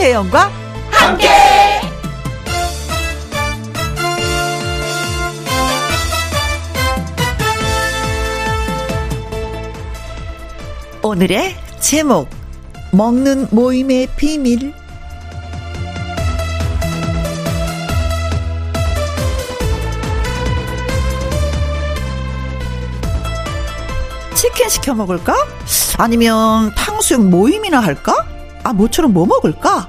김혜영과 함께. 오늘의 제목 먹는 모임의 비밀 치킨 시켜 먹을까? 아니면 탕수육 모임이나 할까? 아, 모처럼 뭐 먹을까?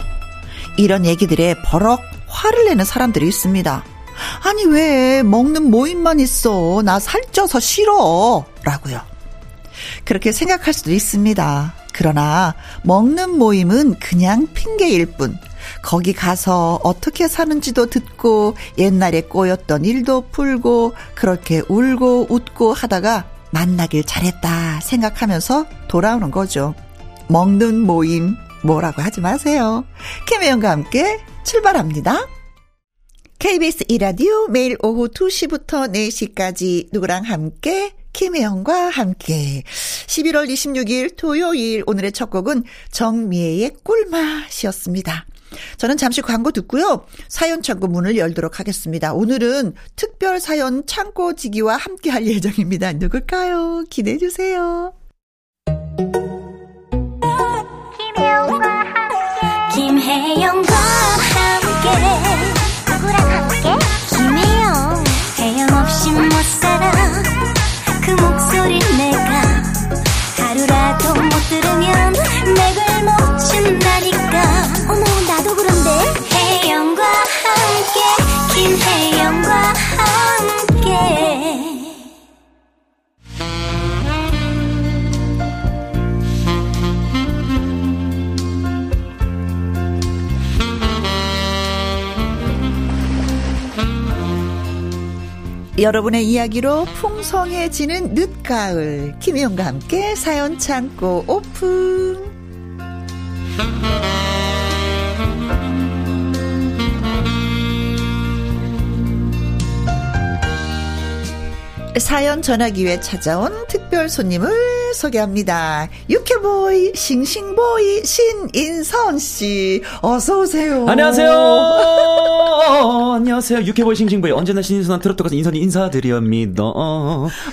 이런 얘기들에 버럭 화를 내는 사람들이 있습니다. 아니, 왜 먹는 모임만 있어? 나 살쪄서 싫어. 라고요. 그렇게 생각할 수도 있습니다. 그러나 먹는 모임은 그냥 핑계일 뿐. 거기 가서 어떻게 사는지도 듣고 옛날에 꼬였던 일도 풀고 그렇게 울고 웃고 하다가 만나길 잘했다 생각하면서 돌아오는 거죠. 먹는 모임 뭐라고 하지 마세요. 김혜영과 함께 출발합니다. KBS 이라디오 매일 오후 2시부터 4시까지 누구랑 함께 김혜영과 함께 11월 26일 토요일 오늘의 첫 곡은 정미애의 꿀맛이었습니다. 저는 잠시 광고 듣고요. 사연 창고 문을 열도록 하겠습니다. 오늘은 특별 사연 창고지기와 함께 할 예정입니다. 누굴까요? 기대해 주세요. 김혜영과 여러분의 이야기로 풍성해지는 늦가을. 김희영과 함께 사연 창고 오픈. 사연 전하기 위해 찾아온 특별 손님을 소개합니다. 유쾌보이, 싱싱보이, 신인선 씨. 어서오세요. 안녕하세요. 안녕하세요. 유쾌보이, 싱싱보이. 언제나 신인선한 트로트 가수 인선이 인사드립니다.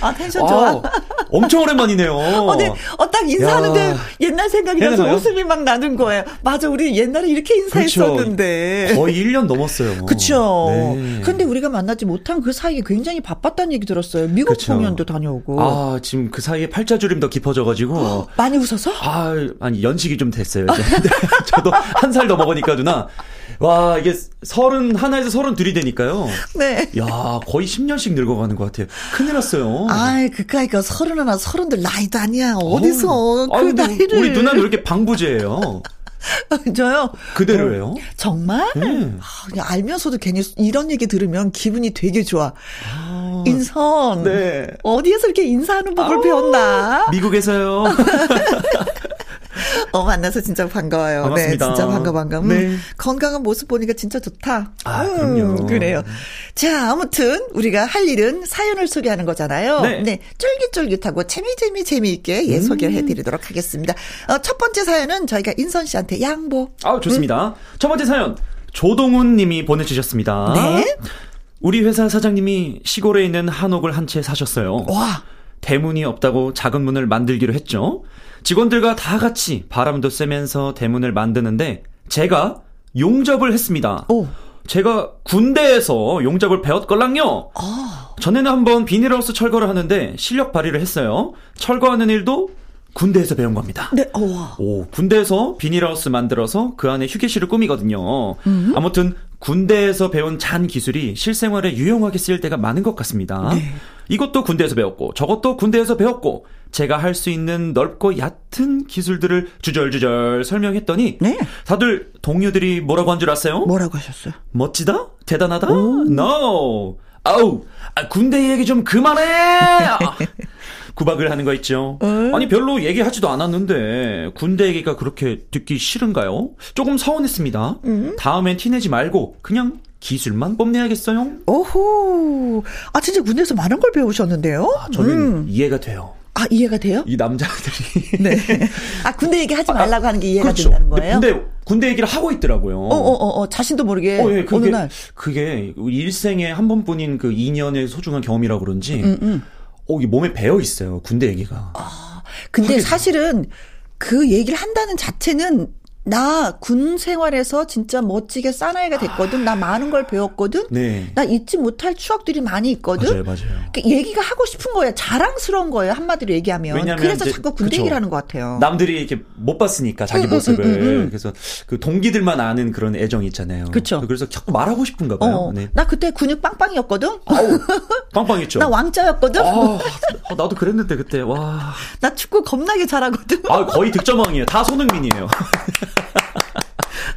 아, 텐션 좋아. 아, 엄청 오랜만이네요. 어, 네. 어, 딱 인사하는데 야. 옛날 생각이 나서 웃음이 막 나는 거예요. 맞아, 우리 옛날에 이렇게 인사했었는데. 그렇죠. 거의 1년 넘었어요. 그쵸. 네. 근데 우리가 만나지 못한 그 사이에 굉장히 바빴다는 얘기 들었어요. 미국 그쵸. 공연도 다녀오고. 아, 지금 그 사이에 팔자주림 더 깊어져가지고. 어, 많이 웃어서? 아, 아니, 연식이 좀 됐어요. 저도 한 살 더 먹으니까 누나. 와, 이게 서른 하나에서 서른 둘이 되니까요. 네. 야, 거의 10년씩 늙어가는 것 같아요. 큰일 났어요. 아이, 그까이까 서른 하나, 서른들 나이도 아니야. 어디서 어, 그 아유, 나이를. 우리 누나는 왜 이렇게 방부제예요? 저요? 그대로예요? 어, 정말? 네. 아, 그냥 알면서도 괜히 이런 얘기 들으면 기분이 되게 좋아. 아, 인선. 네. 어디에서 이렇게 인사하는 법을 아, 배웠나? 미국에서요. 어, 만나서 진짜 반가워요. 네, 반갑습니다. 네, 진짜 반가, 반가. 음, 네. 건강한 모습 보니까 진짜 좋다. 아, 음, 그럼요. 그래요. 자, 아무튼, 우리가 할 일은 사연을 소개하는 거잖아요. 네. 네 쫄깃쫄깃하고 재미재미 재미있게 예, 음. 소개를 해드리도록 하겠습니다. 어, 첫 번째 사연은 저희가 인선 씨한테 양보. 아, 좋습니다. 음. 첫 번째 사연. 조동훈 님이 보내주셨습니다. 네. 우리 회사 사장님이 시골에 있는 한옥을 한 채 사셨어요. 와. 대문이 없다고 작은 문을 만들기로 했죠. 직원들과 다 같이 바람도 쐬면서 대문을 만드는데 제가 용접을 했습니다. 오. 제가 군대에서 용접을 배웠걸랑요. 아. 전에는 한번 비닐하우스 철거를 하는데 실력 발휘를 했어요. 철거하는 일도 군대에서 배운 겁니다. 네, 어 오, 군대에서 비닐하우스 만들어서 그 안에 휴게실을 꾸미거든요. 음. 아무튼 군대에서 배운 잔 기술이 실생활에 유용하게 쓰일 때가 많은 것 같습니다. 네. 이것도 군대에서 배웠고 저것도 군대에서 배웠고 제가 할 수 있는 넓고 얕은 기술들을 주절주절 설명했더니 네. 다들 동료들이 뭐라고 한 줄 아세요? 뭐라고 하셨어요? 멋지다? 대단하다? 오. No. 아우, 아, 군대 얘기 좀 그만해! 구박을 하는 거 있죠. 음. 아니 별로 얘기하지도 않았는데 군대 얘기가 그렇게 듣기 싫은가요? 조금 서운했습니다. 음. 다음엔 티내지 말고 그냥 기술만 뽐내야겠어요. 오호. 아 진짜 군대에서 많은 걸 배우셨는데요? 아, 저는 음. 이해가 돼요. 아, 이해가 돼요? 이 남자들이. 네. 아, 군대 얘기 하지 말라고 아, 하는 게 이해가 그렇죠. 된다는 거예요? 근데 군대 얘기를 하고 있더라고요. 어, 어, 어, 어 자신도 모르게. 어, 예, 그게, 어느 날. 그게 일생에 한 번뿐인 그 2년의 소중한 경험이라 그런지, 음, 음. 어, 이 몸에 배어 있어요. 군대 얘기가. 아, 근데 사실은 그 얘기를 한다는 자체는 나 군 생활에서 진짜 멋지게 사나이가 됐거든. 나 많은 걸 배웠거든. 네. 나 잊지 못할 추억들이 많이 있거든. 맞아요, 맞아요. 그러니까 얘기가 하고 싶은 거예요. 자랑스러운 거예요. 한마디로 얘기하면. 그래서 자꾸 군대 그쵸. 얘기를 하는 것 같아요. 남들이 이렇게 못 봤으니까 자기 음, 모습을. 음, 음, 음, 그래서 그 동기들만 아는 그런 애정이 있잖아요. 그렇죠. 그래서 자꾸 말하고 싶은가 봐요. 어, 네. 나 그때 근육 빵빵이었거든. 아우, 빵빵했죠. 나 왕자였거든. 아, 나도 그랬는데 그때 와. 나 축구 겁나게 잘하거든. 아, 거의 득점왕이에요. 다 손흥민이에요.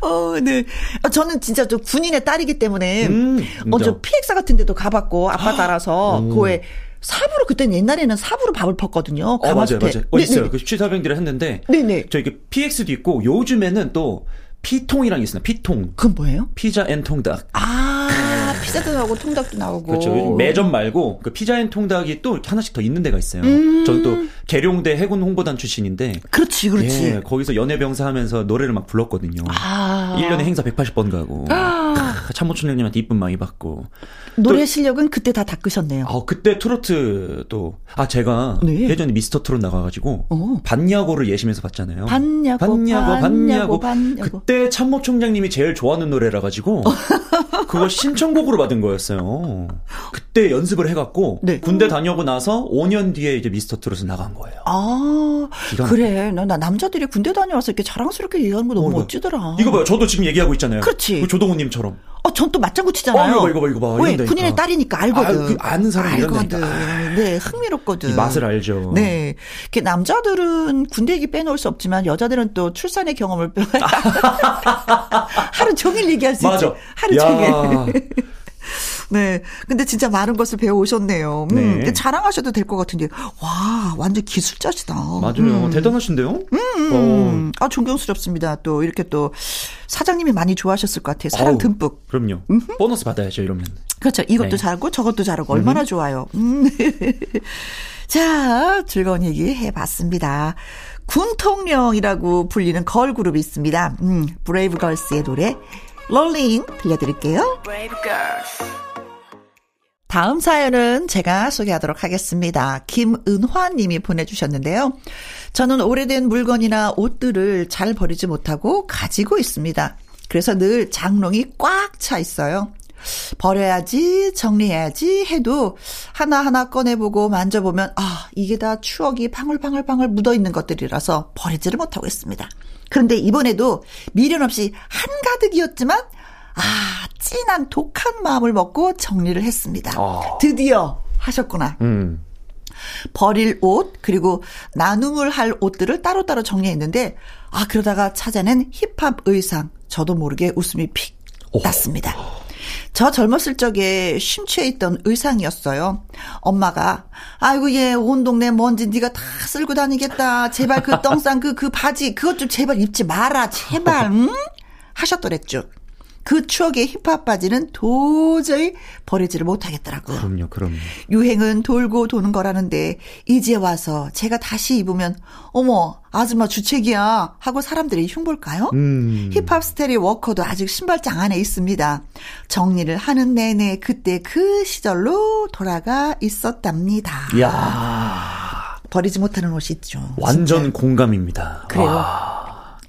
어, 네. 아, 저는 진짜 저 군인의 딸이기 때문에 음, 어저 PX사 같은 데도 가봤고 아빠 따라서 그에 삽으로 그때는 옛날에는 삽으로 밥을 펐거든요. 어 맞아요, 맞아요. 어, 네, 있어요. 네. 그 취사병들을 했는데. 네네. 저 이게 PX도 있고 요즘에는 또 피통이랑 있어요. 피통. 그건 뭐예요? 피자 and 통닭. 아. 피자도 나오고 통닭도 나오고. 그렇죠. 매점 말고 그 피자 and 통닭이 또 하나씩 더 있는 데가 있어요. 음. 저는 또 계룡대 해군 홍보단 출신인데. 그렇지, 그렇지. 예, 거기서 연예병사 하면서 노래를 막 불렀거든요. 아. 1년에 행사 180번 가고. 아. 참모총장님한테 이쁨 많이 받고. 노래 또, 실력은 그때 다 닦으셨네요. 아, 그때 트로트 또. 아, 제가 네. 예전에 미스터 트롯 나가가지고. 어. 반야고를 예심해서 봤잖아요. 반야고. 반야고, 반야고. 반야고. 그때 참모총장님이 제일 좋아하는 노래라 가지고. 그거 신청곡으로 받은 거였어요. 그때 연습을 해갖고 네. 군대 다녀오고 나서 5년 뒤에 이제 미스터 트롯을 나간 거 예요. 아 그래 나, 나 남자들이 군대 다녀와서 이렇게 자랑스럽게 얘기하는 거 너무 어, 멋지더라. 이거 봐요. 저도 지금 얘기하고 있잖아요. 그렇지. 그 조동훈님처럼. 어, 전 또 맞장구 치잖아요. 어, 이거 봐, 이거 봐, 이거 봐. 왜? 군인의 딸이니까 알거든. 아, 그 아는 사람이 알거든. 네, 흥미롭거든. 이 맛을 알죠. 네. 남자들은 군대 얘기 빼놓을 수 없지만 여자들은 또 출산의 경험을 빼 하루 종일 얘기할 수 맞아. 있지. 하루 종일. 네. 근데 진짜 많은 것을 배워 오셨네요. 음, 네. 자랑하셔도 될 것 같은데. 와, 완전 기술자시다. 맞아요. 음. 대단하신데요? 음, 음. 어. 아, 존경스럽습니다. 또 이렇게 또 사장님이 많이 좋아하셨을 것 같아요. 사랑 아우, 듬뿍. 그럼요. 음흠. 보너스 받아야죠, 이러면. 그렇죠. 이것도 네. 잘하고 저것도 잘하고 얼마나 좋아요. 음. 자, 즐거운 얘기 해봤습니다. 군통령이라고 불리는 걸그룹이 있습니다. 음, 브레이브걸스의 노래 롤링 들려드릴게요. 다음 사연은 제가 소개하도록 하겠습니다. 김은화 님이 보내주셨는데요. 저는 오래된 물건이나 옷들을 잘 버리지 못하고 가지고 있습니다. 그래서 늘 장롱이 꽉 차 있어요. 버려야지, 정리해야지 해도 하나하나 꺼내보고 만져보면, 아, 이게 다 추억이 방울방울방울 묻어 있는 것들이라서 버리지를 못하고 있습니다. 그런데 이번에도 미련 없이 한가득이었지만, 아, 진한 독한 마음을 먹고 정리를 했습니다. 어. 드디어 하셨구나. 음. 버릴 옷, 그리고 나눔을 할 옷들을 따로따로 정리했는데, 아, 그러다가 찾아낸 힙합 의상. 저도 모르게 웃음이 픽 오. 났습니다. 저 젊었을 적에 심취해 있던 의상이었어요. 엄마가 아이고 얘 온 동네 먼지 네가 다 쓸고 다니겠다. 제발 그 똥싼 그그 그 바지 그것 좀 제발 입지 마라. 제발 응? 하셨더랬죠. 그 추억의 힙합 바지는 도저히 버리지를 못하겠더라고요. 그럼요, 그럼요. 유행은 돌고 도는 거라는데 이제 와서 제가 다시 입으면 어머 아줌마 주책이야 하고 사람들이 흉볼까요? 음. 힙합 스테리 워커도 아직 신발장 안에 있습니다. 정리를 하는 내내 그때 그 시절로 돌아가 있었답니다. 야 버리지 못하는 옷이 있죠. 완전 진짜. 공감입니다. 그래요. 와.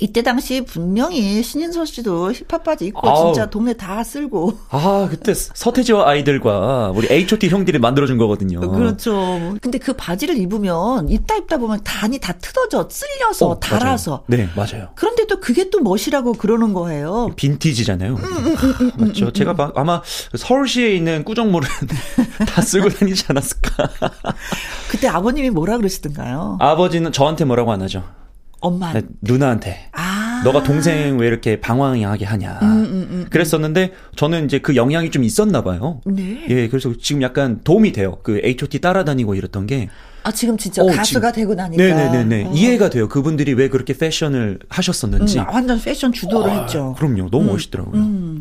이때 당시 분명히 신인서 씨도 힙합 바지 입고 아우. 진짜 동네 다 쓸고. 아, 그때 서태지와 아이들과 우리 H.O.T 형들이 만들어준 거거든요. 그렇죠. 근데 그 바지를 입으면 입다 입다 보면 단이 다 뜯어져, 쓸려서, 어, 달아서. 맞아요. 네, 맞아요. 그런데 또 그게 또 멋이라고 그러는 거예요. 빈티지잖아요. 음, 음, 음, 맞죠. 제가 아마 서울시에 있는 꾸정물은 다 쓰고 다니지 않았을까. 그때 아버님이 뭐라 그러시던가요? 아버지는 저한테 뭐라고 안 하죠. 엄마 네, 누나한테 아. 너가 동생 왜 이렇게 방황하게 하냐 음, 음, 음, 음, 그랬었는데 저는 이제 그 영향이 좀 있었나 봐요. 네. 예, 그래서 지금 약간 도움이 돼요. 그 H.O.T 따라다니고 이랬던 게. 아 지금 진짜 어, 가수가 지금, 되고 나니까 네네네네 어. 이해가 돼요. 그분들이 왜 그렇게 패션을 하셨었는지. 음, 완전 패션 주도를 아, 했죠. 그럼요, 너무 음, 멋있더라고요.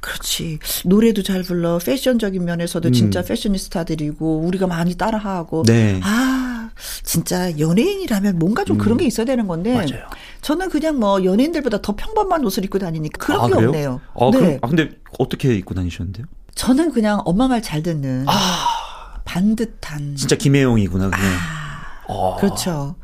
그렇지. 노래도 잘 불러. 패션적인 면에서도 음. 진짜 패셔니스타들이고 우리가 많이 따라하고. 네. 아 진짜 연예인이라면 뭔가 좀 음. 그런 게 있어야 되는 건데. 맞아요. 저는 그냥 뭐 연예인들보다 더 평범한 옷을 입고 다니니까 그런 아, 게 그래요? 없네요. 아, 네. 그럼, 아, 근데 어떻게 입고 다니셨는데요? 저는 그냥 엄마 말 잘 듣는. 아. 반듯한. 진짜 김혜영이구나, 그냥. 아. 아. 그렇죠.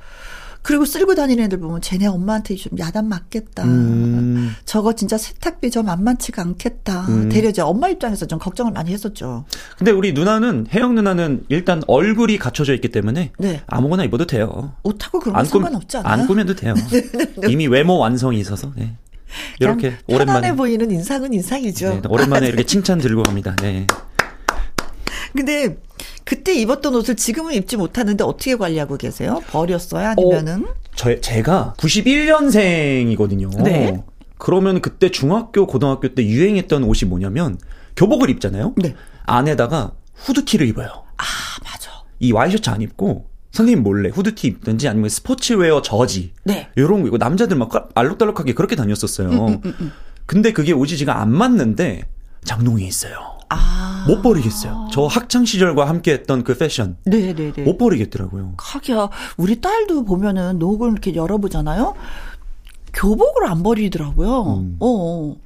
그리고 쓸고 다니는 애들 보면 쟤네 엄마한테 좀 야단 맞겠다. 음. 저거 진짜 세탁비 좀 만만치가 않겠다. 음. 대려 이 엄마 입장에서 좀 걱정을 많이 했었죠. 근데 우리 누나는 혜영 누나는 일단 얼굴이 갖춰져 있기 때문에 네. 아무거나 입어도 돼요. 옷하고 그런 거 상관없지 않아요? 안 꾸며도 돼요. 네, 네, 네. 이미 외모 완성이 있어서. 네. 이렇게 오랜만에 보이는 인상은 인상이죠. 네, 오랜만에 이렇게 칭찬 들고 갑니다. 네. 근데 그때 입었던 옷을 지금은 입지 못하는데 어떻게 관리하고 계세요? 버렸어요? 아니면은? 어, 저, 제가 91년생이거든요. 네. 그러면 그때 중학교, 고등학교 때 유행했던 옷이 뭐냐면 교복을 입잖아요. 네. 안에다가 후드티를 입어요. 아, 맞아. 이 와이셔츠 안 입고 선생님 몰래 후드티 입든지 아니면 스포츠웨어 저지. 네. 요런 거 이거 남자들 막 알록달록하게 그렇게 다녔었어요. 음, 음, 음, 음. 근데 그게 옷이 지가 안 맞는데 장롱에 있어요. 아. 못 버리겠어요. 저 학창 시절과 함께 했던 그 패션. 네네네. 못 버리겠더라고요. 하기야, 우리 딸도 보면은 녹을 이렇게 열어보잖아요. 교복을 안 버리더라고요. 음. 어. 어.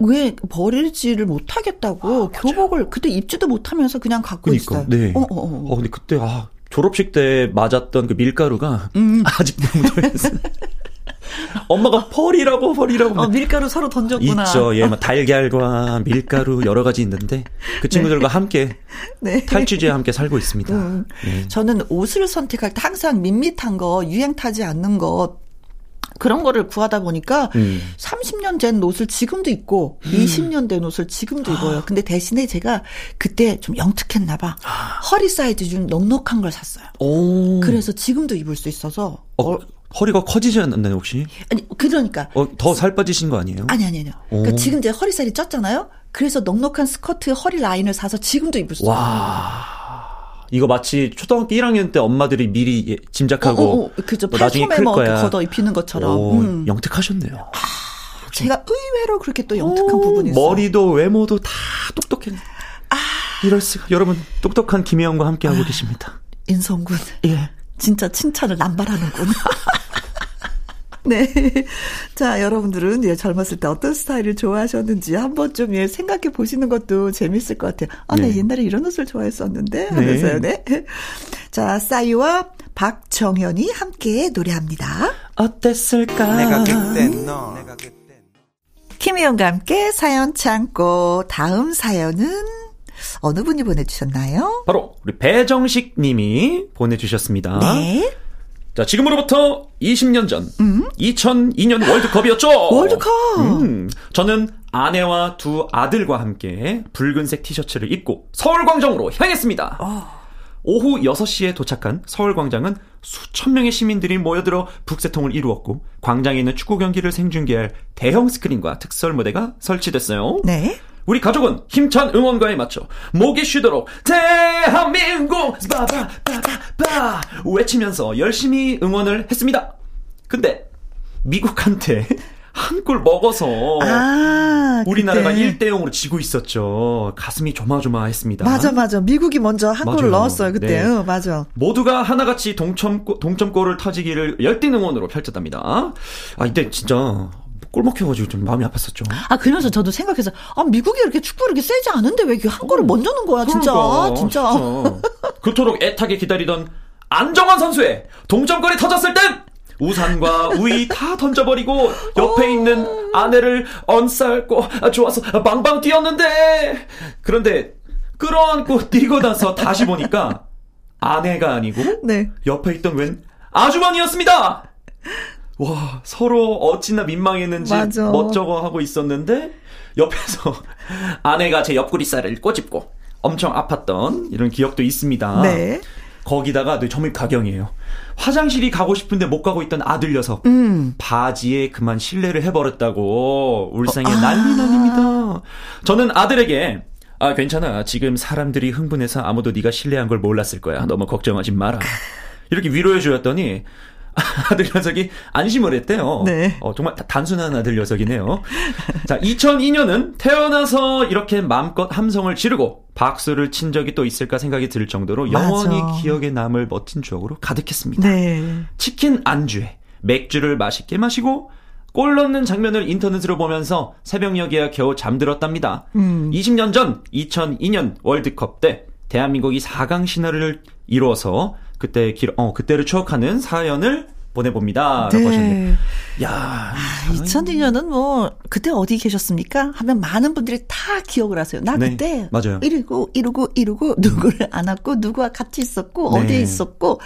왜 버리지를 못하겠다고 아, 교복을 그때 입지도 못하면서 그냥 갖고 그러니까, 있어요. 네. 어, 어, 어. 어, 근데 그때 아 졸업식 때 맞았던 그 밀가루가 음. 아직도 묻어있어요. 엄마가 펄이라고 펄이라고. 어, 밀가루 서로 던졌구나. 있죠. 예, 뭐 달걀과 밀가루 여러 가지 있는데 그 친구들과 네. 함께 네. 탈취제와 함께 살고 있습니다. 음. 네. 저는 옷을 선택할 때 항상 밋밋한 거, 유행 타지 않는 것 그런 거를 구하다 보니까 음. 30년 된 옷을 지금도 입고 음. 20년 된 옷을 지금도 입어요. 근데 대신에 제가 그때 좀 영특했나 봐. 허리 사이즈 좀 넉넉한 걸 샀어요. 오. 그래서 지금도 입을 수 있어서 어, 어 허리가 커지지 않나요, 혹시? 아니, 그러니까. 어, 더 살 빠지신 거 아니에요? 아니, 아니, 아니요. 그러니까 지금 제 허리살이 쪘잖아요? 그래서 넉넉한 스커트 허리 라인을 사서 지금도 입을 수 있어요. 와. 이거 마치 초등학교 1학년 때 엄마들이 미리 예, 짐작하고 어, 어, 어. 그죠. 뭐 나중에 클뭐 거야. 걷어 입히는 것처럼. 오, 음. 영특하셨네요. 아, 제가 의외로 그렇게 또 영특한 오, 부분이 있어요. 머리도 외모도 다 똑똑해. 아, 이럴 수가. 여러분 똑똑한 김혜영과 함께 하고 아, 계십니다. 인성군. 예. 진짜 칭찬을 남발하는군. 네. 자, 여러분들은 예, 젊었을 때 어떤 스타일을 좋아하셨는지 한 번쯤 예, 생각해 보시는 것도 재밌을 것 같아요. 아, 네. 나 옛날에 이런 옷을 좋아했었는데. 하면서요, 네. 네. 자, 싸이와 박정현이 함께 노래합니다. 어땠을까? 내가 그땐 너. 김희영과 함께 사연 참고 다음 사연은 어느 분이 보내주셨나요? 바로 우리 배정식 님이 보내주셨습니다. 네. 자, 지금으로부터 20년 전, 음? 2002년 월드컵이었죠? 월드컵! 음, 저는 아내와 두 아들과 함께 붉은색 티셔츠를 입고 서울광장으로 향했습니다. 어. 오후 6시에 도착한 서울광장은 수천 명의 시민들이 모여들어 북새통을 이루었고, 광장에 있는 축구 경기를 생중계할 대형 스크린과 특설 무대가 설치됐어요. 네. 우리 가족은 힘찬 응원가에 맞춰 목이 쉬도록 대한민국 바바 바바 바 외치면서 열심히 응원을 했습니다. 근데 미국한테 한 골 먹어서 아, 우리나라가 그때. 1대 0으로 지고 있었죠. 가슴이 조마조마했습니다. 맞아 맞아. 미국이 먼저 한 골을 넣었어요. 그때. 네. 응, 맞아. 모두가 하나같이 동점 동점골을 터지기를 열띤 응원으로 펼쳤답니다. 아 이때 진짜 골 먹혀가지고 좀 마음이 아팠었죠. 아, 그러면서 저도 생각해서, 아, 미국이 이렇게 축구를 이렇게 세지 않은데 왜 이렇게 한 골을 어, 먼저 넣은 거야, 진짜. 그러니까, 진짜. 진짜. 그토록 애타게 기다리던 안정환 선수의 동점골이 터졌을 땐 우산과 우이 다 던져버리고 옆에 어. 있는 아내를 언싸고 좋아서 방방 뛰었는데 그런데 끌어안고 뛰고 나서 다시 보니까 아내가 아니고 네. 옆에 있던 웬 아주머니였습니다. 와, 서로 어찌나 민망했는지 맞아. 멋쩍어 하고 있었는데, 옆에서 아내가 제 옆구리살을 꼬집고 엄청 아팠던 이런 기억도 있습니다. 네. 거기다가 네, 점입 가경이에요. 화장실이 가고 싶은데 못 가고 있던 아들 녀석. 음. 바지에 그만 실례를 해버렸다고 울상에 어, 아. 난리 난립니다. 저는 아들에게 아 괜찮아 지금 사람들이 흥분해서 아무도 네가 실례한 걸 몰랐을 거야. 너무 걱정하지 마라. 이렇게 위로해 주었더니 아들 녀석이 안심을 했대요. 네. 어, 정말 단순한 아들 녀석이네요. 자, 2002년은 태어나서 이렇게 마음껏 함성을 지르고 박수를 친 적이 또 있을까 생각이 들 정도로 영원히 맞아. 기억에 남을 멋진 추억으로 가득했습니다. 네. 치킨 안주에 맥주를 맛있게 마시고 골 넣는 장면을 인터넷으로 보면서 새벽녘이야 겨우 잠들었답니다. 음. 20년 전 2002년 월드컵 때 대한민국이 4강 신화를 이루어서 그때 길, 어, 그때를 추억하는 사연을 보내봅니다. 네. 라고 하셨네요. 야. 아, 2002년은 뭐, 그때 어디 계셨습니까? 하면 많은 분들이 다 기억을 하세요. 나 네. 그때. 맞아요. 이러고, 이러고, 이러고, 누구를 안았고, 누구와 같이 있었고, 네. 어디에 있었고,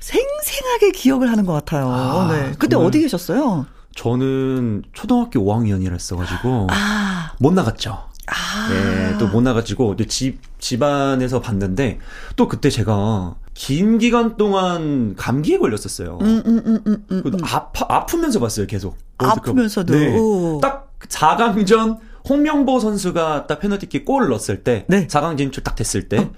생생하게 기억을 하는 것 같아요. 아, 네. 그때 어디 계셨어요? 저는 초등학교 5학년이라 했어가지고, 아. 못 나갔죠. 아. 네, 또 못 나가지고 집 집안에서 봤는데 또 그때 제가 긴 기간 동안 감기에 걸렸었어요. 음, 음, 음, 음, 음, 음. 아파 아프면서 봤어요, 계속. 아프면서도. 네. 딱 4강전 홍명보 선수가 딱 페널티킥 골을 넣었을 때, 네. 4강 진출 딱 됐을 때, 어.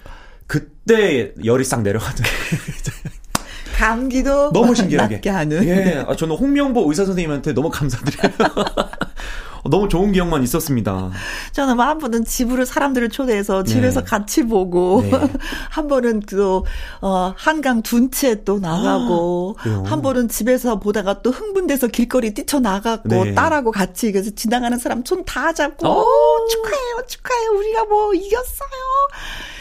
그때 열이 싹 내려가는. 감기도 너무 신기하게 하는. 예, 아, 저는 홍명보 의사 선생님한테 너무 감사드려요. 너무 좋은 기억만 있었습니다. 저는 뭐 한 번은 집으로 사람들을 초대해서 집에서 네. 같이 보고 네. 한 번은 또 어, 한강 둔채 또 나가고 아, 한 번은 집에서 보다가 또 흥분돼서 길거리 뛰쳐 나갔고 네. 딸하고 같이 그래서 지나가는 사람 손 다 잡고 오, 축하해요 축하해요 우리가 뭐 이겼어요.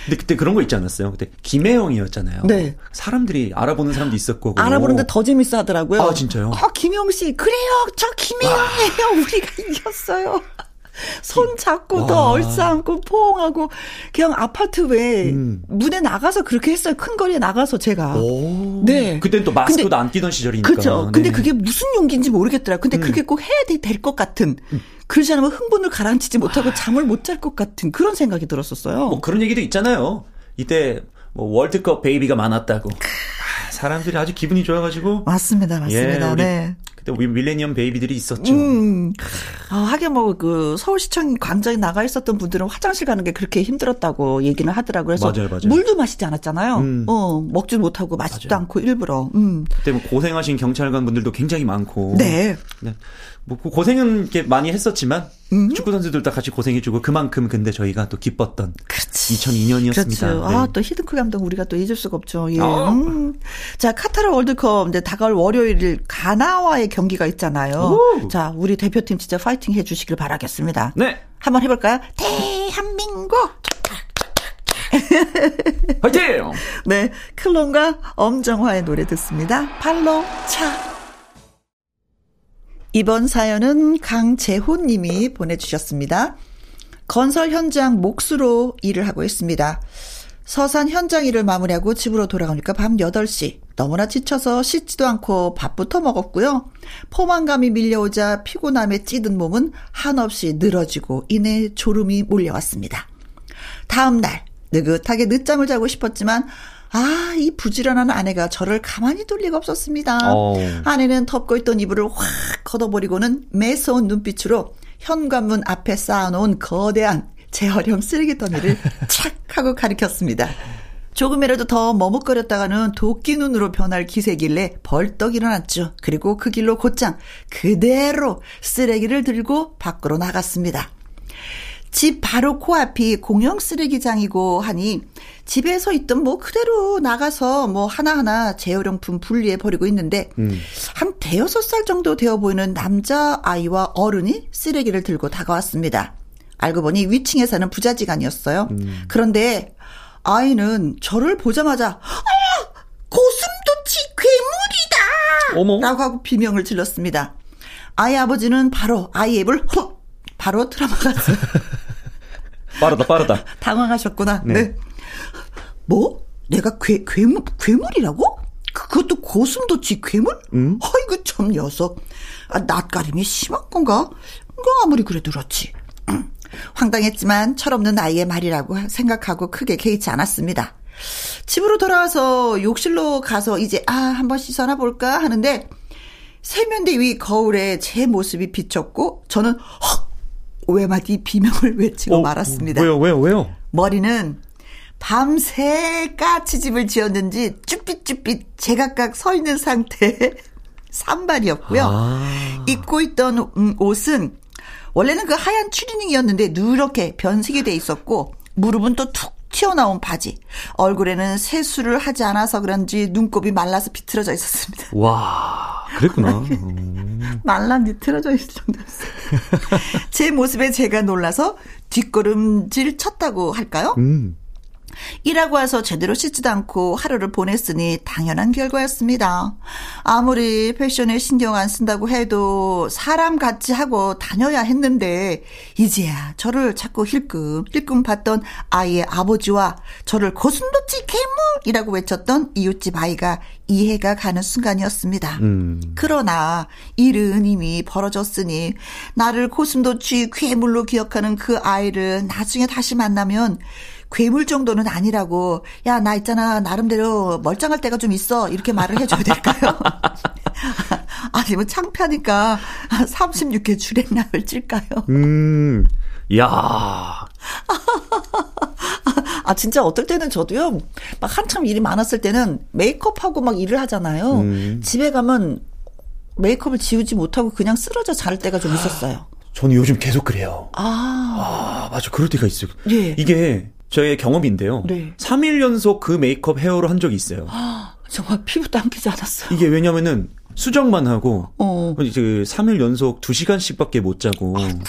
근데 그때 그런 거 있지 않았어요? 그때 김혜영이었잖아요. 네. 사람들이 알아보는 사람도 있었고. 알아보는데 더 재밌어 하더라고요. 아, 진짜요? 아, 김혜영 씨, 그래요. 저 김혜영이에요. 우리가 이겼어요. 손 잡고도 얼싸안고 포옹하고 그냥 아파트 외에 음. 무대 나가서 그렇게 했어요. 큰 거리에 나가서 제가. 오. 네. 그때는 또 마스크도 근데, 안 끼던 시절이니까. 그렇죠. 근데 네. 그게 무슨 용기인지 모르겠더라고요. 근데 음. 그렇게 꼭 해야 될 것 같은. 음. 그러지 않으면 흥분을 가라앉히지 못하고 아. 잠을 못 잘 것 같은 그런 생각이 들었었어요. 뭐 그런 얘기도 있잖아요. 이때 뭐 월드컵 베이비가 많았다고. 아, 사람들이 아주 기분이 좋아가지고. 맞습니다, 맞습니다. 예, 네. 그때 밀레니엄 베이비들이 있었죠. 음. 아, 하긴 뭐 그 서울시청 광장에 나가 있었던 분들은 화장실 가는 게 그렇게 힘들었다고 얘기는 하더라고요. 그래서 맞아요, 맞아요. 물도 마시지 않았잖아요. 음. 어, 먹지 못하고 마시지도 맞아요. 않고 일부러. 음. 그때 뭐 고생하신 경찰관 분들도 굉장히 많고. 네. 네. 뭐그 고생은 이렇게 많이 했었지만 음? 축구 선수들 다 같이 고생해주고 그만큼 근데 저희가 또 기뻤던 그렇지. 2002년이었습니다. 그렇죠. 네. 아또 히든크 감독 우리가 또 잊을 수가 없죠. 예. 어. 음. 자 카타르 월드컵 이제 다가올 월요일 가나와의 경기가 있잖아요. 오. 자 우리 대표팀 진짜 파이팅 해주시길 바라겠습니다. 네. 한번 해볼까요? 대한민국. 화이팅! 네, 클론과 엄정화의 노래 듣습니다. 팔로 차. 이번 사연은 강재훈 님이 보내주셨습니다. 건설 현장 몫으로 일을 하고 있습니다. 서산 현장 일을 마무리하고 집으로 돌아가니까 밤 8시. 너무나 지쳐서 씻지도 않고 밥부터 먹었고요. 포만감이 밀려오자 피곤함에 찌든 몸은 한없이 늘어지고 이내 졸음이 몰려왔습니다. 다음 날 느긋하게 늦잠을 자고 싶었지만 아, 이 부지런한 아내가 저를 가만히 둘 리가 없었습니다. 어. 아내는 덮고 있던 이불을 확 걷어버리고는 매서운 눈빛으로 현관문 앞에 쌓아놓은 거대한 재활용 쓰레기 더미를 착 하고 가리켰습니다. 조금이라도 더 머뭇거렸다가는 도끼 눈으로 변할 기세길래 벌떡 일어났죠. 그리고 그 길로 곧장 그대로 쓰레기를 들고 밖으로 나갔습니다. 집 바로 코앞이 공영 쓰레기장이고 하니 집에서 있던 뭐 그대로 나가서 뭐 하나하나 재활용품 분리해 버리고 있는데 음. 한 대여섯 살 정도 되어 보이는 남자 아이와 어른이 쓰레기를 들고 다가왔습니다. 알고 보니 위층에 사는 부자지간이었어요. 음. 그런데 아이는 저를 보자마자 아! 고슴도치 괴물이다! 어머. 라고 하고 비명을 질렀습니다. 아이 아버지는 바로 아이 앱을 헉 바로 틀어막았어요. 빠르다, 빠르다. 당황하셨구나. 네. 네. 뭐? 내가 괴, 괴물, 괴물이라고? 그것도 고슴도치 괴물? 음? 아이고, 참 녀석. 아, 낯가림이 심한 건가? 뭐 아무리 그래도 그렇지. 황당했지만 철없는 아이의 말이라고 생각하고 크게 개의치 않았습니다. 집으로 돌아와서 욕실로 가서 이제 아 한번 씻어나 볼까 하는데 세면대 위 거울에 제 모습이 비쳤고 저는 헉 외마디 비명을 외치고 어, 말았습니다. 왜요, 왜요, 왜요? 머리는 밤새 까치집을 지었는지 쭈삣쭈삣 제각각 서 있는 상태 산발이었고요. 아. 입고 있던 음, 옷은 원래는 그 하얀 추리닝이었는데 누렇게 변색이 돼 있었고 무릎은 또 툭 튀어나온 바지. 얼굴에는 세수를 하지 않아서 그런지 눈곱이 말라서 비틀어져 있었습니다. 와, 그랬구나. 음. 말라 비틀어져 있을 정도였어요. 제 모습에 제가 놀라서 뒷걸음질 쳤다고 할까요? 음. 일하고 와서 제대로 씻지도 않고 하루를 보냈으니 당연한 결과였습니다. 아무리 패션에 신경 안 쓴다고 해도 사람 같이 하고 다녀야 했는데 이제야 저를 자꾸 힐끔 힐끔 봤던 아이의 아버지와 저를 고슴도치 괴물이라고 외쳤던 이웃집 아이가 이해가 가는 순간이었습니다. 음. 그러나 일은 이미 벌어졌으니 나를 고슴도치 괴물로 기억하는 그 아이를 나중에 다시 만나면 괴물 정도는 아니라고 야 나 있잖아 나름대로 멀쩡할 때가 좀 있어 이렇게 말을 해줘야 될까요? 아니 뭐 창피하니까 36개 주랭랑을 찔까요? 음, 야. 아 진짜 어떨 때는 저도요 막 한참 일이 많았을 때는 메이크업하고 막 일을 하잖아요. 음. 집에 가면 메이크업을 지우지 못하고 그냥 쓰러져 잘 때가 좀 있었어요. 저는 요즘 계속 그래요. 아. 아, 맞아. 그럴 때가 있어요. 예. 이게 저의 경험인데요. 네. 3일 연속 그 메이크업 헤어로 한 적이 있어요. 아, 정말 피부 당기지 않았어요. 이게 왜냐면은 수정만 하고 어. 그 3일 연속 2시간씩밖에 못 자고 아이고.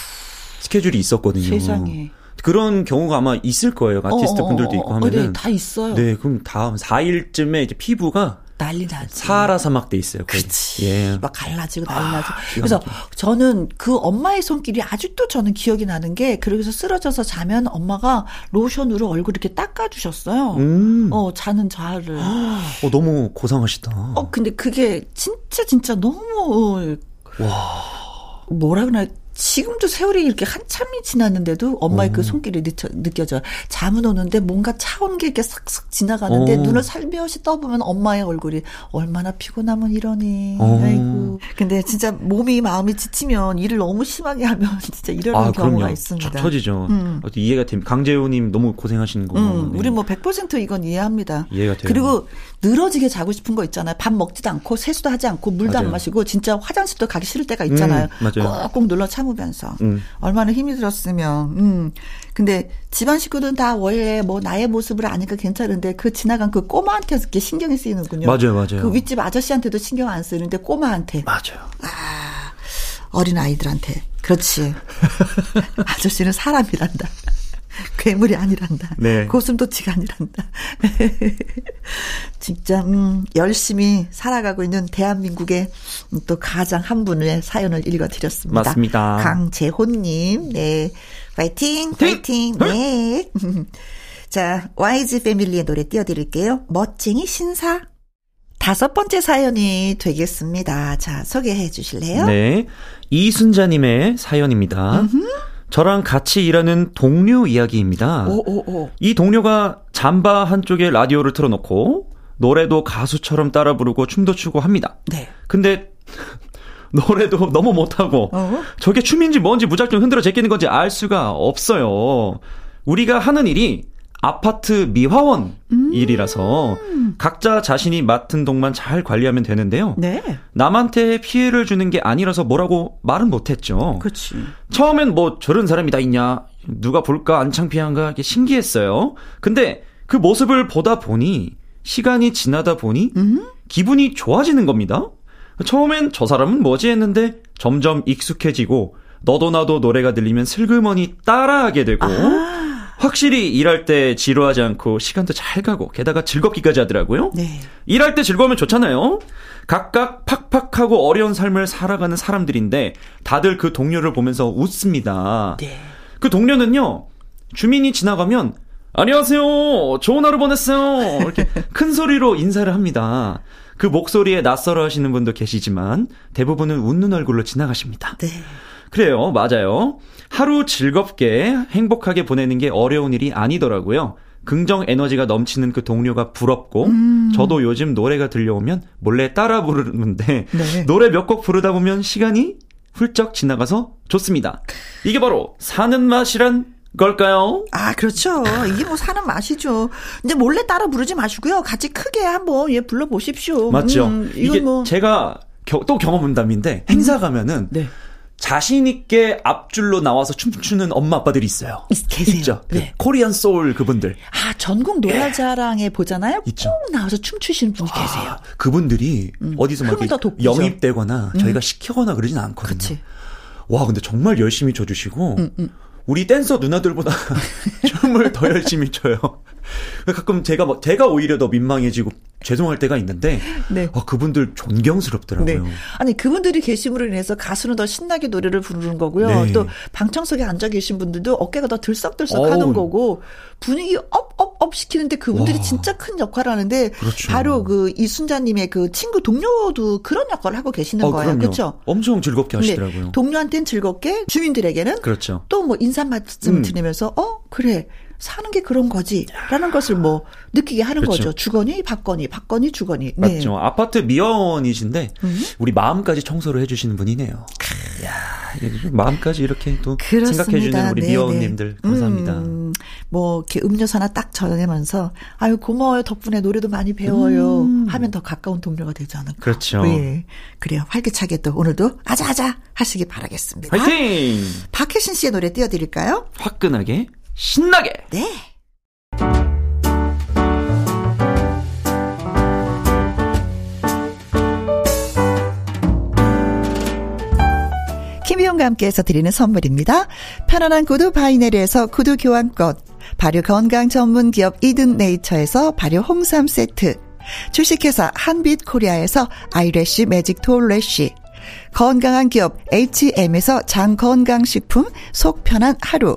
스케줄이 있었거든요. 세상에. 그런 경우가 아마 있을 거예요. 아티스트 어, 어, 분들도 있고 어, 하면은. 네, 다 있어요. 네, 그럼 다음 4일쯤에 이제 피부가 난리 나지. 사하라 사막 돼 있어요. 그렇지. 예. 막 갈라지고 난리 나지. 아, 그래서 저는 그 엄마의 손길이 아직도 저는 기억이 나는 게 그러고서 쓰러져서 자면 엄마가 로션으로 얼굴 이렇게 닦아주셨어요. 음. 어 자는 자를. 어 너무 고상하시다. 어 근데 그게 진짜 진짜 너무 와. 뭐라 그러나 지금도 세월이 이렇게 한참이 지났는데도 엄마의 그 오. 그 손길이 느껴, 느껴져요. 잠은 오는데 뭔가 차온 게 이렇게 싹싹 지나가는데 오. 눈을 살며시 떠보면 엄마의 얼굴이 얼마나 피곤하면 이러니. 오. 아이고. 근데 진짜 몸이 마음이 지치면 일을 너무 심하게 하면 진짜 이러는 아, 경우가 그럼요. 있습니다. 터지죠. 음. 이해가 됩니다. 강재호님 너무 고생하시는 거. 음, 네. 우리 뭐 100% 이건 이해합니다. 이해가 돼요. 그리고 늘어지게 자고 싶은 거 있잖아요. 밥 먹지도 않고 세수도 하지 않고 물도 맞아요. 안 마시고 진짜 화장실도 가기 싫을 때가 있잖아요. 음, 맞아요. 꾹꾹 눌러 참 참으면서 음. 얼마나 힘이 들었으면 음. 근데 집안 식구들은 다 원래 뭐 나의 모습을 아니까 괜찮은데 그 지나간 그 꼬마한테 이렇게 신경이 쓰이는군요. 맞아요, 맞아요. 그 윗집 아저씨한테도 신경 안 쓰는데 꼬마한테. 맞아요. 아, 어린 아이들한테. 그렇지. 아저씨는 사람이란다. 괴물이 아니란다. 네. 고슴도치가 아니란다. 진짜 음, 열심히 살아가고 있는 대한민국의 또 가장 한 분의 사연을 읽어 드렸습니다. 맞습니다. 강재호님, 네, 파이팅, 파이팅, 네. 자, YG 패밀리의 노래 띄워 드릴게요. 멋쟁이 신사. 다섯 번째 사연이 되겠습니다. 자, 소개해 주실래요? 네. 이순자님의 사연입니다. 음흠. 저랑 같이 일하는 동료 이야기입니다. 오, 오, 오. 이 동료가 잠바 한쪽에 라디오를 틀어놓고 노래도 가수처럼 따라 부르고 춤도 추고 합니다. 네. 근데 노래도 너무 못하고 어? 저게 춤인지 뭔지 무작정 흔들어 제끼는 건지 알 수가 없어요. 우리가 하는 일이 아파트 미화원 음. 일이라서 각자 자신이 맡은 동만 잘 관리하면 되는데요. 네. 남한테 피해를 주는 게 아니라서 뭐라고 말은 못했죠. 그렇지. 처음엔 뭐 저런 사람이 다 있냐, 누가 볼까 안 창피한가 이게 신기했어요. 근데 그 모습을 보다 보니 시간이 지나다 보니 음? 기분이 좋아지는 겁니다. 처음엔 저 사람은 뭐지 했는데 점점 익숙해지고 너도 나도 노래가 들리면 슬그머니 따라하게 되고. 아. 확실히 일할 때 지루하지 않고 시간도 잘 가고 게다가 즐겁기까지 하더라고요. 네. 일할 때 즐거우면 좋잖아요. 각각 팍팍하고 어려운 삶을 살아가는 사람들인데 다들 그 동료를 보면서 웃습니다. 네. 그 동료는요. 주민이 지나가면 안녕하세요. 좋은 하루 보냈어요. 이렇게 큰 소리로 인사를 합니다. 그 목소리에 낯설어 하시는 분도 계시지만 대부분은 웃는 얼굴로 지나가십니다. 네. 그래요. 맞아요. 하루 즐겁게 행복하게 보내는 게 어려운 일이 아니더라고요. 긍정 에너지가 넘치는 그 동료가 부럽고 음. 저도 요즘 노래가 들려오면 몰래 따라 부르는데 네. 노래 몇 곡 부르다 보면 시간이 훌쩍 지나가서 좋습니다. 이게 바로 사는 맛이란 걸까요? 아, 그렇죠. 이게 뭐 사는 맛이죠. 근데 몰래 따라 부르지 마시고요. 같이 크게 한번 예 불러 보십시오. 맞죠. 음, 이게 뭐. 제가 겨, 또 경험 문담인데 행사 가면은 네. 자신 있게 앞줄로 나와서 춤추는 엄마 아빠들이 있어요. 계세요. 있죠. 그 네. 그 코리안 소울 그분들. 아 전국 노래자랑에 예. 보잖아요. 있죠. 꼭 나와서 춤추시는 분이 아, 계세요. 그분들이 음. 어디서 막 영입되거나 음. 저희가 시키거나 그러진 않거든요. 그치. 와 근데 정말 열심히 춰주시고 음, 음. 우리 댄서 누나들보다 춤을 더 열심히 춰요. 가끔 제가 뭐 제가 오히려 더 민망해지고 죄송할 때가 있는데 네. 어, 그분들 존경스럽더라고요. 네. 아니 그분들이 계심으로 인해서 가수는 더 신나게 노래를 부르는 거고요. 네. 또 방청석에 앉아 계신 분들도 어깨가 더 들썩들썩하는 거고 분위기 업업업 시키는데 그분들이 와. 진짜 큰 역할을 하는데 그렇죠. 바로 그 이순자님의 그 친구 동료도 그런 역할을 하고 계시는 어, 거예요. 그렇죠? 엄청 즐겁게 네. 하시더라고요. 동료한테는 즐겁게 주민들에게는 그렇죠. 또 뭐 인사 말씀 음. 드리면서 어 그래 사는 게 그런 거지라는 것을 뭐 느끼게 하는 그렇죠. 거죠. 주거니 받거니 받거니 주거니. 네. 맞죠. 아파트 미원이신데 음? 우리 마음까지 청소를 해주시는 분이네요. 야 마음까지 이렇게 또 생각해 주는 우리 미원님들 감사합니다. 음, 뭐 이렇게 음료수 하나 딱 전하면서 아유 고마워요 덕분에 노래도 많이 배워요 음. 하면 더 가까운 동료가 되지 않을까. 그렇죠. 네. 그래요. 활기차게 또 오늘도 아자아자 하시기 바라겠습니다. 화이팅! 박혜신 씨의 노래 띄워드릴까요? 화끈하게 신나게. 네. 김희용과 함께해서 드리는 선물입니다. 편안한 구두 바이네르에서 구두 교환권, 발효 건강 전문 기업 이든 네이처에서 발효 홍삼 세트, 주식회사 한빛 코리아에서 eyelash magic tall lash, 건강한 기업 H&M에서 장건강식품 속 편한 하루,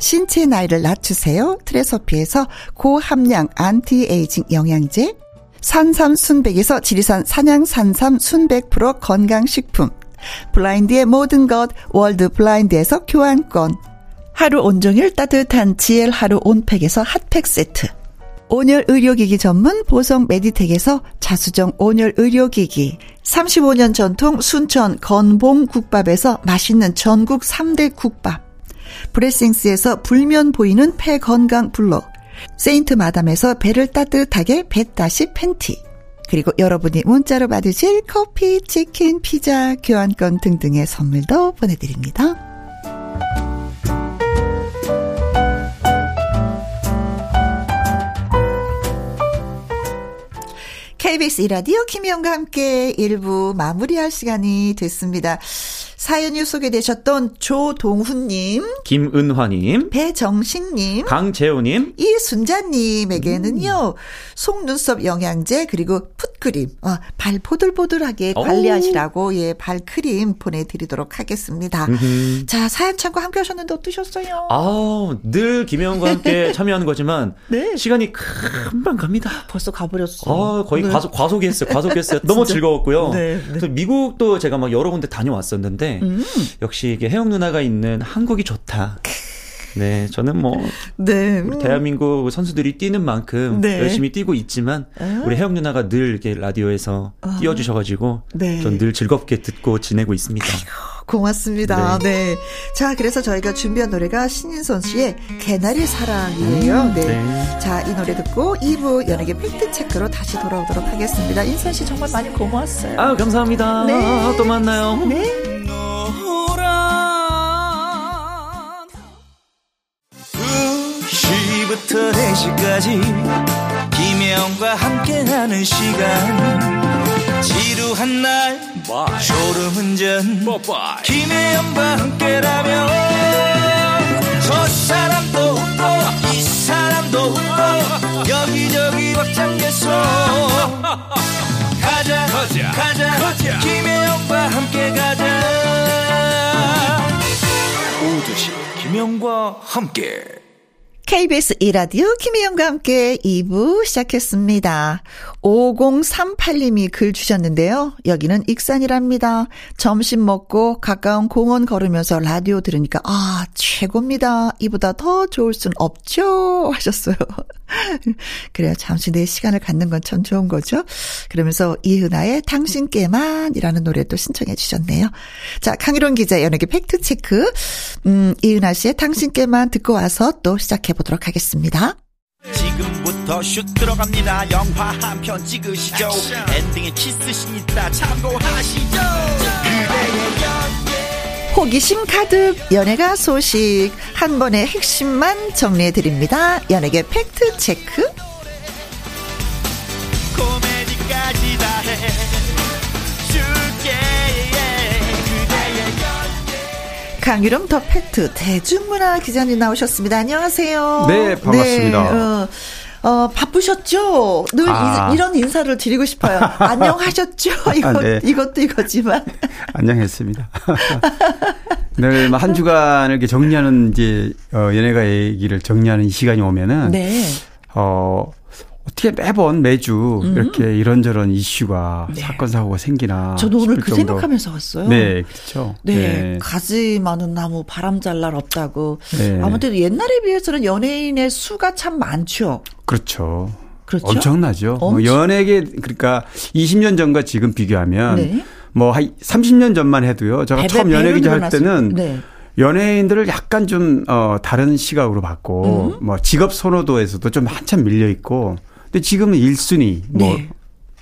신체 나이를 낮추세요. 트레서피에서 고함량 안티에이징 영양제. 산삼 순백에서 지리산 산양 산삼 순백 프로 건강식품. 블라인드의 모든 것 월드 블라인드에서 교환권. 하루 온종일 따뜻한 지엘 하루 온팩에서 핫팩 세트. 온열 의료기기 전문 보성 메디텍에서 자수정 온열 의료기기. 35년 전통 순천 건봉 국밥에서 맛있는 전국 3대 국밥. 브레싱스에서 불면 보이는 폐 건강 블로, 세인트 마담에서 배를 따뜻하게 배다시 팬티, 그리고 여러분이 문자로 받으실 커피, 치킨, 피자, 교환권 등등의 선물도 보내드립니다. KBS 이라디오 김희영과 함께 1부 마무리할 시간이 됐습니다. 사연이 소개되셨던 조동훈님, 김은화님, 배정식님, 강재호님, 이순자님에게는요, 음. 속눈썹 영양제, 그리고 풋크림, 어, 발 보들보들하게 관리하시라고, 예, 발크림 보내드리도록 하겠습니다. 음흠. 자, 사연 참고 함께 하셨는데 어떠셨어요? 아, 늘 김혜영과 함께 참여하는 거지만, 네. 시간이 금방 갑니다. 벌써 가버렸어. 아, 거의 네. 과속, 과속했어요. 과속했어요. 너무 즐거웠고요. 네, 네. 미국도 제가 막 여러 군데 다녀왔었는데, 음. 역시 이게 혜영 누나가 있는 한국이 좋다. 네, 저는 뭐 네. 우리 대한민국 선수들이 뛰는 만큼 네. 열심히 뛰고 있지만 아. 우리 혜영 누나가 늘 이렇게 라디오에서 아. 띄워주셔가지고 네. 전늘 즐겁게 듣고 지내고 있습니다. 아이고, 고맙습니다. 네. 네. 자, 그래서 저희가 준비한 노래가 신인선 씨의 개나리 사랑이에요. 음, 네. 네. 자, 이 노래 듣고 2부 연예계 팩트 체크로 다시 돌아오도록 하겠습니다. 인선 씨 정말 많이 고마웠어요. 아, 감사합니다. 네. 또 만나요. 네. 2시부터 4시까지 김혜영과 함께하는 시간. 지루한 날 Bye. 졸음운전. 김혜영과 함께라면 저 사람도 웃고 이 사람도 웃고 여기저기 벅장개소 가자 가자 가자, 가자. 김혜영과 함께 가자 오두시 김혜영과 함께 KBS 이라디오 김혜영과 함께 2부 시작했습니다. 5038님이 글 주셨는데요. 여기는 익산이랍니다. 점심 먹고 가까운 공원 걸으면서 라디오 들으니까 아 최고입니다. 이보다 더 좋을 순 없죠 하셨어요. 그래요. 잠시 내 시간을 갖는 건 참 좋은 거죠. 그러면서 이은하의 당신께만이라는 노래 또 신청해 주셨네요. 자 강희론 기자 연예계 fact check 음, 이은하 씨의 당신께만 듣고 와서 또 시작해 보도록 하겠습니다. 지금부터 슛 들어갑니다. 영화 한 편 찍으시죠. 엔딩에 키스신 있다 참고하시죠. 호기심 가득 연예가 소식 한 번의 핵심만 정리해 드립니다. 연예계 fact check. 강유름 더 팩트 대중문화 기자님 나오셨습니다. 안녕하세요. 네, 반갑습니다. 네, 어. 어, 바쁘셨죠? 늘 아. 이, 런 인사를 드리고 싶어요. 안녕하셨죠? 이것, 아, 네. 이것도 이거지만. 안녕했습니다. 늘 한 주간을 이렇게 정리하는 이제, 어, 연예가 얘기를 정리하는 이 시간이 오면은. 네. 어, 어떻게 매번 매주 음. 이렇게 이런저런 이슈가 네. 사건 사고가 생기나 저도 오늘 그 정도. 생각하면서 왔어요. 네, 그렇죠. 네, 네. 가지 많은 나무 바람 잘 날 없다고. 네. 아무튼 옛날에 비해서는 연예인의 수가 참 많죠. 그렇죠. 그렇죠. 엄청나죠. 뭐 엄청... 뭐 연예계 그러니까 20년 전과 지금 비교하면 네. 뭐한 30년 전만 해도요. 제가 처음 연예 기자 할 때는 네. 연예인들을 약간 좀, 어, 다른 시각으로 봤고, 음. 뭐, 직업 선호도에서도 좀 한참 밀려 있고, 근데 지금은 1순위 뭐 네.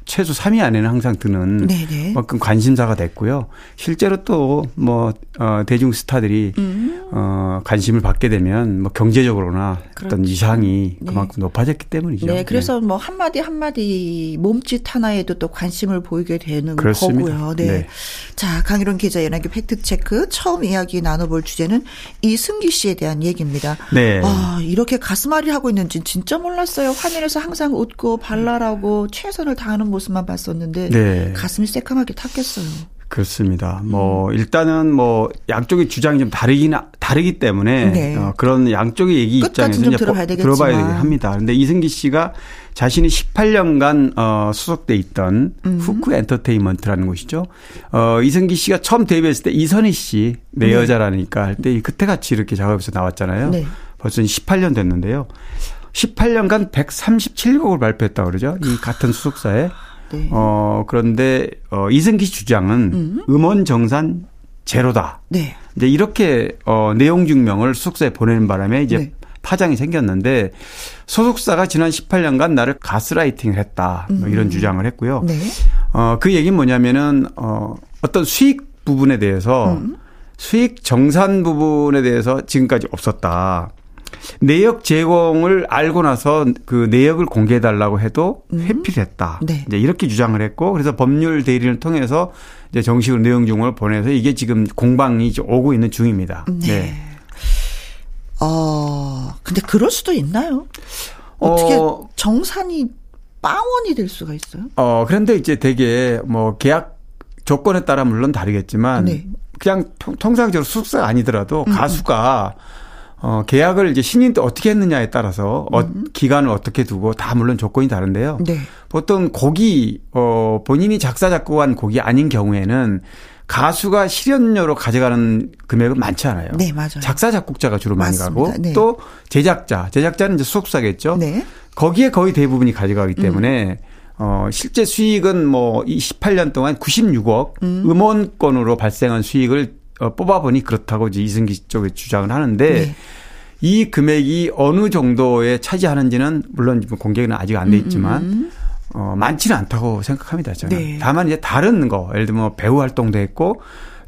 최소 3위 안에는 항상 드는 네네. 만큼 관심사가 됐고요. 실제로 또뭐 어, 대중 스타들이 음. 어, 관심을 받게 되면 뭐 경제적으로나 그렇죠. 어떤 이상이 네. 그만큼 높아졌기 때문이죠. 네, 그래서 네. 뭐 한마디 한마디 몸짓 하나에도 또 관심을 보이게 되는 그렇습니다. 거고요. 네. 네. 자, 강희론 기자 연예계 팩트 체크 처음 이야기 나눠볼 주제는 이승기 씨에 대한 얘기입니다. 네. 아, 이렇게 가슴앓이 하고 있는지 진짜 몰랐어요. 화면에서 항상 웃고 발랄하고 최선을 다하는 모습 모습만 봤었는데 네. 가슴이 새까맣게 탔겠어요. 그렇습니다. 뭐 음. 일단은 뭐 양쪽의 주장이 좀 다르긴 다르기 때문에 네. 어, 그런 양쪽의 얘기 입장에서 좀 들어봐야 되겠지만. 들어봐야 합니다. 근데 이승기 씨가 자신이 18년간 어 소속돼 있던 음. 후크 엔터테인먼트라는 곳이죠. 어 이승기 씨가 처음 데뷔했을 때 이선희 씨내 네. 여자라니까 할때 그때 같이 이렇게 작업에서 나왔잖아요. 네. 벌써 18년 됐는데요. 18년간 137곡을 발표했다고 그러죠. 이 같은 수속사에. 네. 어, 그런데, 어, 이승기 주장은 음. 원 정산 제로다. 네. 이제 이렇게, 어, 내용 증명을 숙소에 보내는 바람에 이제 네. 파장이 생겼는데 소속사가 지난 18년간 나를 가스라이팅을 했다. 뭐 이런 음. 주장을 했고요. 네. 어, 그 얘기는 뭐냐면은, 어, 어떤 수익 부분에 대해서 음. 수익 정산 부분에 대해서 지금까지 없었다. 내역 제공을 알고 나서 그 내역을 공개해 달라고 해도 음. 회피를 했다. 네. 이제 이렇게 주장을 했고 그래서 법률 대리를 통해서 이제 정식으로 내용 증을 보내서 이게 지금 공방이 오고 있는 중입니다. 네. 네. 어, 근데 그럴 수도 있나요? 어떻게 어, 정산이 빵원이 될 수가 있어요? 어, 그런데 이제 되게 뭐 계약 조건에 따라 물론 다르겠지만 네. 그냥 통 상적으로 숙사가 아니더라도 음. 가수가 어, 계약을 이제 신인 때 어떻게 했느냐에 따라서 어, 음. 기간을 어떻게 두고 다 물론 조건이 다른데요. 네. 보통 곡이 어, 본인이 작사 작곡한 곡이 아닌 경우에는 가수가 실연료로 가져가는 금액은 많지 않아요. 네, 맞아요. 작사 작곡자가 주로 많이 맞습니다. 가고 네. 또 제작자, 제작자는 이제 수속사겠죠. 네. 거기에 거의 대부분이 가져가기 음. 때문에 음. 어, 실제 수익은 뭐 28년 동안 96억 음. 음원권으로 발생한 수익을 어, 뽑아보니 그렇다고 이제 이승기 쪽에 주장을 하는데 네. 이 금액이 어느 정도에 차지하는지는 물론 공개는 아직 안 돼 있지만 음, 음, 음. 어, 많지는 않다고 생각합니다. 저는. 네. 다만 이제 다른 거 예를 들면 뭐 배우 활동도 했고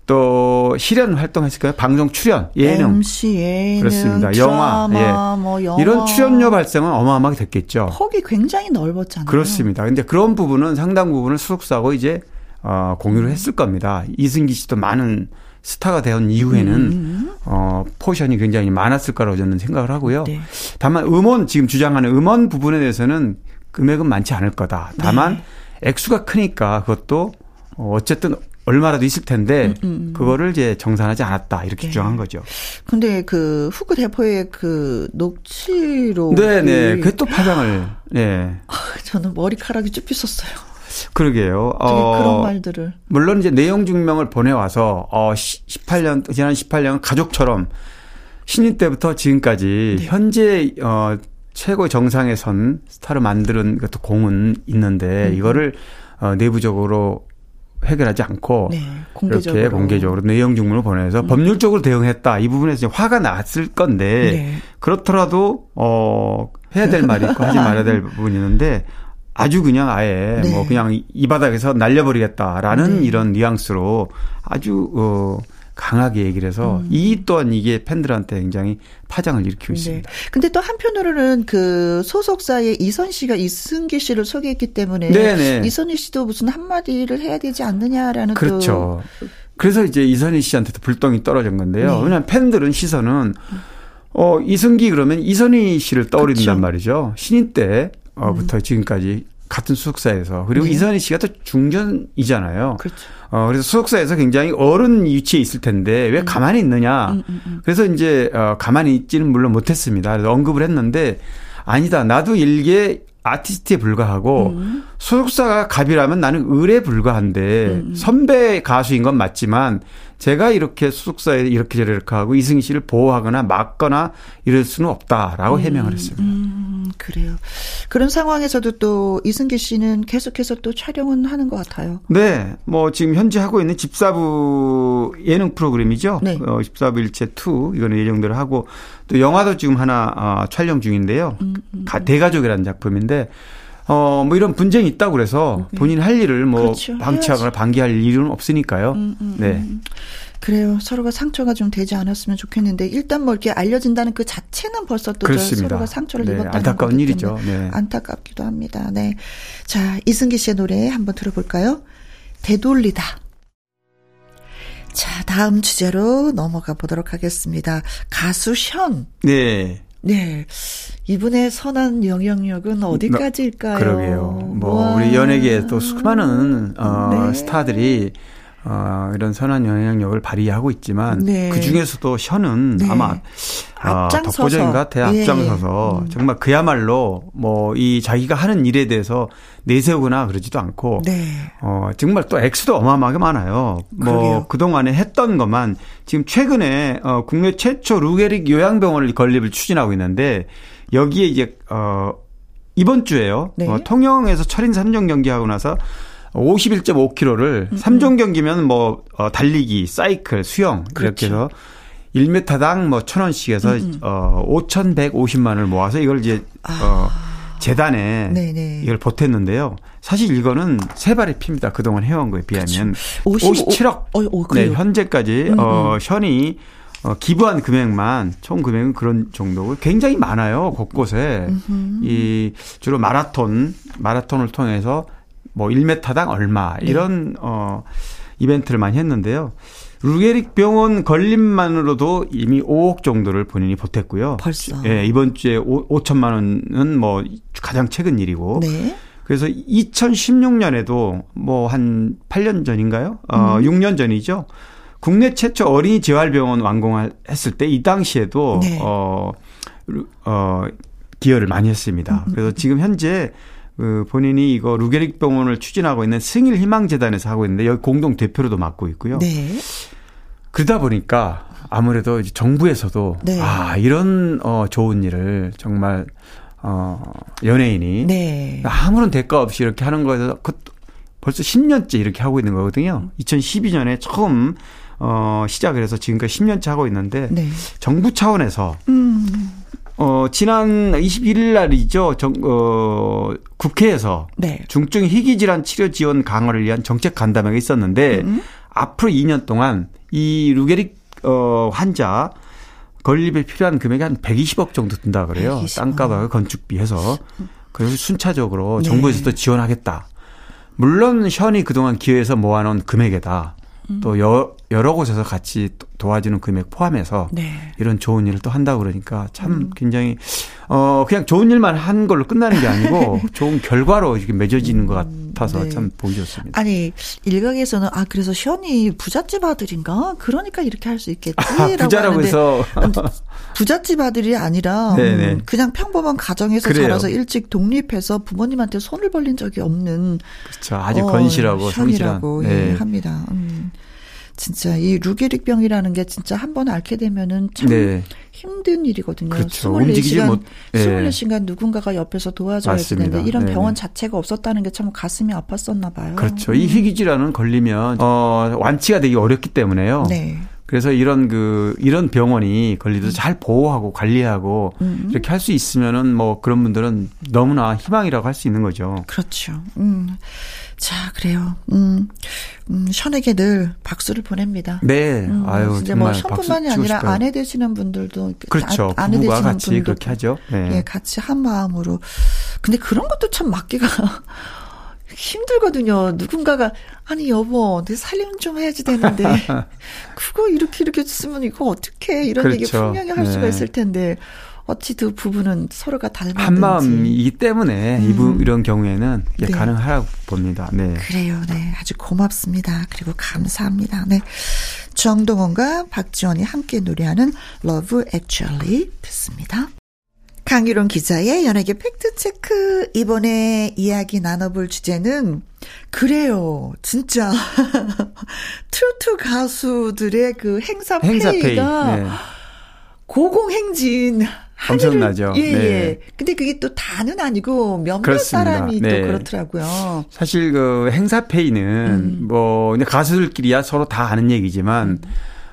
또 실현 활동했을까요? 방송 출연, 예능, MC, 예능, 그렇습니다. 영화, 예. 뭐 영화. 이런 출연료 발생은 어마어마하게 됐겠죠. 폭이 굉장히 넓었잖아요. 그렇습니다. 근데 그런 부분은 상당 부분을 소속사하고 이제 어, 공유를 음. 했을 겁니다. 이승기 씨도 많은 스타가 된 이후에는 음. 어 포션이 굉장히 많았을 거라고 저는 생각을 하고요. 네. 다만 음원 지금 주장하는 음원 부분에 대해서는 금액은 많지 않을 거다. 다만 네. 액수가 크니까 그것도 어쨌든 얼마라도 있을 텐데 음, 음, 음. 그거를 이제 정산하지 않았다 이렇게 네. 주장한 거죠. 근데 그 후크 대포의 그 녹취록 네네 그게 또 파장을 네. 저는 머리카락이 쭉 빗었어요. 그러게요. 어, 그런 말들을. 물론 이제 내용 증명을 보내와서 어 18년 지난 18년 가족처럼 신인 때부터 지금까지 네. 현재 어 최고 정상에 선 스타를 만드는 것도 공은 있는데 음. 이거를 어 내부적으로 해결하지 않고 네, 공개적으로. 이렇게 공개적으로 내용 증문을 보내서 음. 법률적으로 대응했다 이 부분에서 화가 났을 건데 네. 그렇더라도 어 해야 될 말이 있고 하지 말아야 될 부분이 있는데 아주 그냥 아예 네. 뭐 그냥 이 바닥에서 날려버리겠다라는 네. 이런 뉘앙스로 아주 어 강하게 얘기를 해서 음. 이 또한 이게 팬들한테 굉장히 파장을 일으키고 네. 있습니다. 근데 또 한편으로는 그 소속사의 이선 씨가 이승기 씨를 소개했기 때문에 네네. 이선희 씨도 무슨 한마디를 해야 되지 않느냐라는 그렇죠. 그래서 이제 이선희 씨한테도 불똥이 떨어진 건데요. 네. 왜냐하면 팬들은 시선은 어 이승기 그러면 이선희 씨를 떠올린단 그렇죠. 말이죠. 신인 때부터 음. 지금까지 같은 수석사에서 그리고 네. 이선희 씨가 또 중전이잖아요. 그렇죠. 어 그래서 수석사에서 굉장히 어른 위치에 있을 텐데 왜 음. 가만히 있느냐. 음, 음, 음. 그래서 이제 어 가만히 있지는 물론 못했습니다. 그래서 언급을 했는데 아니다. 나도 일개 아티스트에 불과하고 음. 소속사가 갑이라면 나는 을에 불과한데 음. 선배 가수인 건 맞지만 제가 이렇게 소속사에 이렇게 저렇게 하고 이승희 씨를 보호하거나 막거나 이럴 수는 없다라고 음. 해명을 했습니다. 음, 그래요. 그런 상황에서도 또 이승기 씨는 계속해서 또 촬영은 하는 것 같아요. 네. 뭐 지금 현재 하고 있는 집사부 예능 프로그램이죠. 네. 어, 집사부 일체 2 이거는 예정대로 하고 또 영화도 지금 하나 어, 촬영 중인데요. 음, 음, 음. 대가족이라는 작품인데 어, 뭐 이런 분쟁이 있다고 그래서 네. 본인 할 일을 뭐 그렇죠. 방치하거나 방기할 일은 없으니까요. 음, 음, 네. 음. 그래요. 서로가 상처가 좀 되지 않았으면 좋겠는데 일단 뭐 이렇게 알려진다는 그 자체는 벌써 또 서로가 상처를 네, 입었다는 안타까운 일이죠. 네. 안타깝기도 합니다. 네. 자, 이승기 씨의 노래 한번 들어볼까요? 되돌리다. 자, 다음 주제로 넘어가 보도록 하겠습니다. 가수 션. 네. 네. 이분의 선한 영향력은 어디까지일까요? 그러게요. 뭐 와. 우리 연예계에 또 수많은 어 네. 스타들이 어, 이런 선한 영향력을 발휘하고 있지만 네. 그 중에서도 션은 네. 아마 어, 독보적인 것 같아요. 예. 앞장서서 예. 정말 그야말로 뭐 이 자기가 하는 일에 대해서 내세우거나 그러지도 않고 네. 어, 정말 또 액수도 어마어마하게 많아요. 뭐 그 동안에 했던 것만 지금 최근에 어, 국내 최초 루게릭 요양병원을 건립을 추진하고 있는데 여기에 이제 어 이번 주에요. 네. 어, 통영에서 철인 3종 경기하고 나서 51.5km를 음, 3종 음. 경기면 뭐 어, 달리기, 사이클, 수영 그렇죠. 이렇게 해서 1m당 뭐 1,000원씩 해서 음, 음. 어 5,150만 원을 모아서 이걸 이제 아. 어 재단에 네네. 이걸 보탰는데요. 사실 이거는 세 발의 피입니다. 그동안 해온 거에 비하면 그렇죠. 57억. 어, 어, 네, 현재까지 음, 어 션이 어, 기부한 금액만 총 금액은 그런 정도고 굉장히 많아요 곳곳에 음흠. 이 주로 마라톤 마라톤을 통해서 뭐 1m당 얼마 네. 이런 네. 어 이벤트를 많이 했는데요. 루게릭 병원 걸림만으로도 이미 5억 정도를 본인이 보탰고요. 벌써. 예, 이번 주에 5, 5천만 원은 뭐 가장 최근 일이고. 네. 그래서 2016년에도 뭐 한 8년 전인가요? 어, 음. 6년 전이죠. 국내 최초 어린이 재활병원 완공했을 때 이 당시에도 네. 어, 어, 기여를 많이 했습니다. 음. 그래서 지금 현재 그 본인이 이거 루게릭 병원을 추진하고 있는 승일 희망재단에서 하고 있는데 여기 공동 대표로도 맡고 있고요. 네. 그러다 보니까 아무래도 이제 정부에서도 네. 아 이런 어 좋은 일을 정말 어 연예인이 네. 아무런 대가 없이 이렇게 하는 거에서 그 벌써 10년째 이렇게 하고 있는 거거든요. 2012년에 처음 어 시작을 해서 지금까지 10년째 하고 있는데 네. 정부 차원에서 음. 어, 지난 21일 날이죠. 정, 어, 국회에서 네. 중증 희귀질환 치료 지원 강화를 위한 정책 간담회가 있었는데 음. 앞으로 2년 동안 이 루게릭 어, 환자 건립에 필요한 금액이 한 120억 정도 든다 그래요. 120억. 땅값하고 건축비 해서. 그래서 순차적으로 네. 정부에서도 지원하겠다. 물론 션이 그동안 기회에서 모아놓은 금액에다 또 여, 여러 곳에서 같이 도와주는 금액 포함해서 네. 이런 좋은 일을 또 한다고 그러니까 참 음. 굉장히 어 그냥 좋은 일만 한 걸로 끝나는 게 아니고 좋은 결과로 이렇게 맺어지는 것 같아서 네. 참 보기 좋습니다. 아니 일각에서는 아 그래서 현이 부잣집 아들인가? 그러니까 이렇게 할 수 있겠지라고 아, 부자라고 하는데 해서 부잣집 아들이 아니라 음, 그냥 평범한 가정에서 그래요. 자라서 일찍 독립해서 부모님한테 손을 벌린 적이 없는 그렇죠. 아주 어, 건실하고 현이라고 네. 예, 합니다. 음. 진짜 이 루게릭병이라는 게 진짜 한 번 앓게 되면은 참 네. 힘든 일이거든요. 그렇죠. 24시간, 못, 네. 24시간 누군가가 옆에서 도와줘야 맞습니다. 되는데 이런 네. 병원 자체가 없었다는 게 참 가슴이 아팠었나 봐요. 그렇죠. 음. 이 희귀 질환은 걸리면 어, 완치가 되기 어렵기 때문에요. 네. 그래서 이런 그 이런 병원이 걸리도 음. 잘 보호하고 관리하고 음. 이렇게 할 수 있으면은 뭐 그런 분들은 너무나 희망이라고 할 수 있는 거죠. 그렇죠. 음. 자, 그래요. 음, 음, 션에게 늘 박수를 보냅니다. 네. 음, 아유, 이제 뭐 션뿐만이 아니라 싶어요. 아내 되시는 분들도 그렇죠. 아, 내 되시는 같이 분들 그렇게 하죠. 네. 예, 같이 한 마음으로. 근데 그런 것도 참 맡기가 힘들거든요. 누군가가 아니 여보, 내 살림 좀 해야지 되는데 그거 이렇게 이렇게 쓰면 이거 어떻게 이런 그렇죠. 얘기 분명히 할 네. 수가 있을 텐데 어찌 두 부부는 서로가 닮았는지 한 마음이기 때문에 음. 이부 이런 경우에는 네. 가능하라고 봅니다. 네. 그래요. 네. 아주 고맙습니다. 그리고 감사합니다. 네. 정동원과 박지원이 함께 노래하는 Love Actually 듣습니다. 강유론 기자의 연예계 팩트체크. 이번에 이야기 나눠볼 주제는, 그래요. 진짜. 트로트 가수들의 그 행사, 행사 페이가 페이. 네. 고공행진 엄청나죠. 예, 예, 네. 근데 그게 또 다는 아니고 몇몇 그렇습니다. 사람이 네. 또 그렇더라고요. 사실 그 행사페이는 음. 뭐 가수들끼리야 서로 다 아는 얘기지만 음.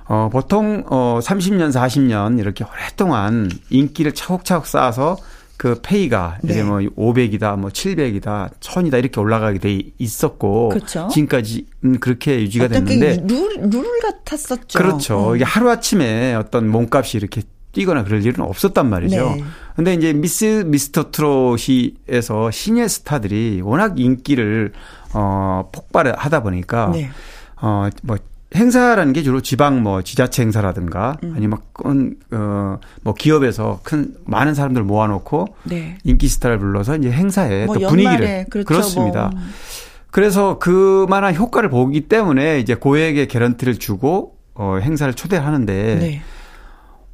어 보통 어 30년 40년 이렇게 오랫동안 인기를 차곡차곡 쌓아서 그 페이가 네. 이제 뭐 500이다, 뭐 700이다, 1000이다 이렇게 올라가게 돼 있었고 그렇죠. 지금까지 그렇게 유지가 됐는데 룰, 룰 같았었죠. 그렇죠. 음. 이게 하루 아침에 어떤 몸값이 이렇게 뛰거나 그럴 일은 없었단 말이죠. 네. 근데 이제 미스 미스터 트롯이에서 신예 스타들이 워낙 인기를 어 폭발하다 보니까 네. 어뭐 행사라는 게 주로 지방 뭐 지자체 행사라든가 음. 아니면 어뭐 기업에서 큰 많은 사람들 모아놓고 네. 인기 스타를 불러서 이제 행사에 뭐 또 분위기를 그렇죠, 그렇습니다. 뭐. 그래서 그만한 효과를 보기 때문에 이제 고액의 개런티를 주고 어 행사를 초대하는데 네.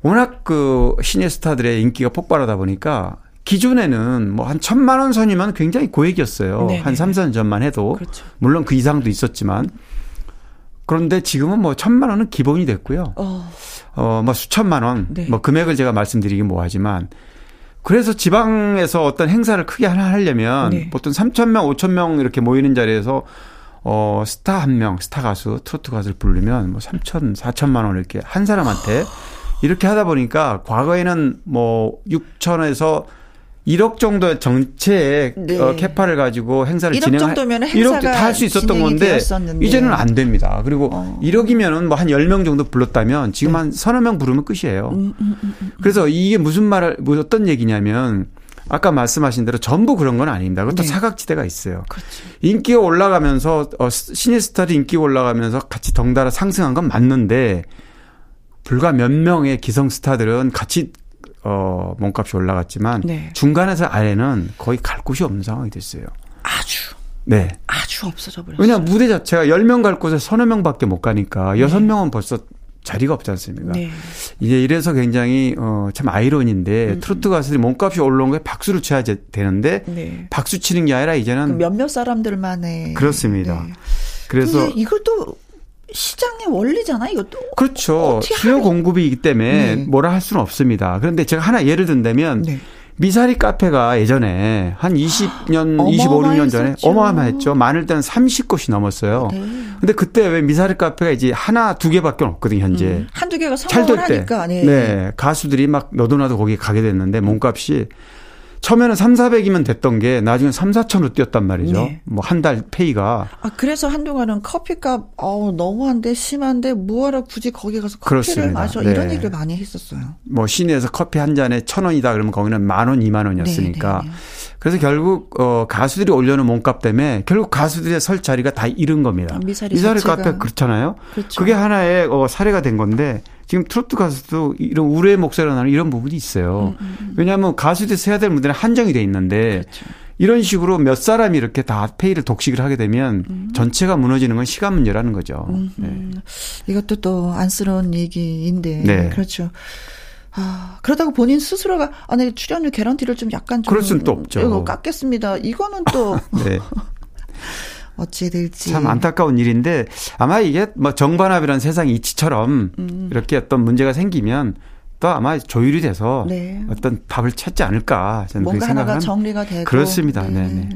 워낙 그 신예 스타들의 인기가 폭발하다 보니까 기존에는 뭐 한 천만 원 선이면 굉장히 고액이었어요. 네네. 한 3, 4년 전만 해도. 그렇죠. 물론 그 이상도 있었지만. 그런데 지금은 뭐 천만 원은 기본이 됐고요. 어, 어 뭐 수천만 원. 네. 뭐 금액을 제가 말씀드리긴 뭐하지만. 그래서 지방에서 어떤 행사를 크게 하나 하려면 네. 보통 3천 명, 5천 명 이렇게 모이는 자리에서 어, 스타 한 명, 스타 가수, 트로트 가수를 부르면 뭐 3천, 4천만 원 이렇게 한 사람한테 이렇게 하다 보니까 과거에는 뭐 6천에서 1억 정도의 전체의 네. 어, capa를 가지고 행사를 진행할 1억 다할 수 있었던 건데 되었었는데. 이제는 안 됩니다. 그리고 어. 1억이면은 뭐 한 10명 정도 불렀다면 지금 네. 한 서너 명 부르면 끝이에요. 음, 음, 음, 음, 그래서 이게 무슨 말을 뭐 어떤 얘기냐면 아까 말씀하신 대로 전부 그런 건 아닙니다. 그것도 네. 사각지대가 있어요. 그렇지. 인기가 올라가면서 어, 시니스타들 인기가 올라가면서 같이 덩달아 상승한 건 맞는데 불과 몇 명의 기성 스타들은 같이 어 몸값이 올라갔지만 네. 중간에서 아래는 거의 갈 곳이 없는 상황이 됐어요. 아주 네. 아주 없어져 버렸어요. 왜냐 무대 자체가 10명 갈 곳에 서너 명밖에 못 가니까 네. 6명은 벌써 자리가 없지 않습니까? 네. 이제 이래서 굉장히 어 참 아이러니인데 음. 트로트 가수들이 몸값이 올라온 거에 박수를 쳐야 되는데 네. 박수 치는 게 아니라 이제는 그 몇몇 사람들만의 그렇습니다. 네. 그래서 이것도 시장의 원리잖아, 이것도. 그렇죠. 수요 공급이기 때문에 네. 뭐라 할 수는 없습니다. 그런데 제가 하나 예를 든다면 네. 미사리 카페가 예전에 한 20년, 25, 6년 전에 어마어마했죠. 많을 때는 30곳이 넘었어요. 네. 근데 그때 왜 미사리 카페가 이제 하나, 두 개밖에 없거든요, 현재. 음, 한두 개가 성공을 하니까. 네. 네. 가수들이 막 너도나도 거기 가게 됐는데 몸값이 처음에는 3, 400이면 됐던 게 나중에 3, 4천으로 뛰었단 말이죠. 네. 뭐한 달 페이가. 아, 그래서 한동안은 커피값 어우 너무한데 심한데 뭐하러 굳이 거기 가서 커피를 그렇습니다. 마셔 이런 네. 얘기를 많이 했었어요. 뭐 시내에서 커피 한 잔에 천 원이다 그러면 거기는 만 원, 이만 원이었으니까. 네, 네, 네. 그래서 결국 어 가수들이 올려놓은 몸값 때문에 결국 가수들의 설 자리가 다 잃은 겁니다. 미사리, 미사리 카페 그렇잖아요. 그렇죠. 그게 하나의 어 사례가 된 건데 지금 트로트 가수도 이런 우려의 목소리가 나는 이런 부분이 있어요. 음, 음, 음. 왜냐하면 가수들이 해야 될 무대는 한정이 돼 있는데 그렇죠. 이런 식으로 몇 사람이 이렇게 다 페이를 독식을 하게 되면 음. 전체가 무너지는 건 시간 문제라는 거죠. 음. 네. 이것도 또 안쓰러운 얘기인데. 네. 그렇죠. 아, 그러다가 본인 스스로가, 아, 네, 출연료 개런티를 좀 약간 좀. 그럴 수는 또 없죠. 깎겠습니다. 이거는 또. 네. 어찌 될지. 참 안타까운 일인데 아마 이게 뭐 정반합이라는 세상 이치처럼 음. 이렇게 어떤 문제가 생기면 또 아마 조율이 돼서 네. 어떤 답을 찾지 않을까 저는 뭔가 하나가 정리가 되고 그렇습니다. 네. 네.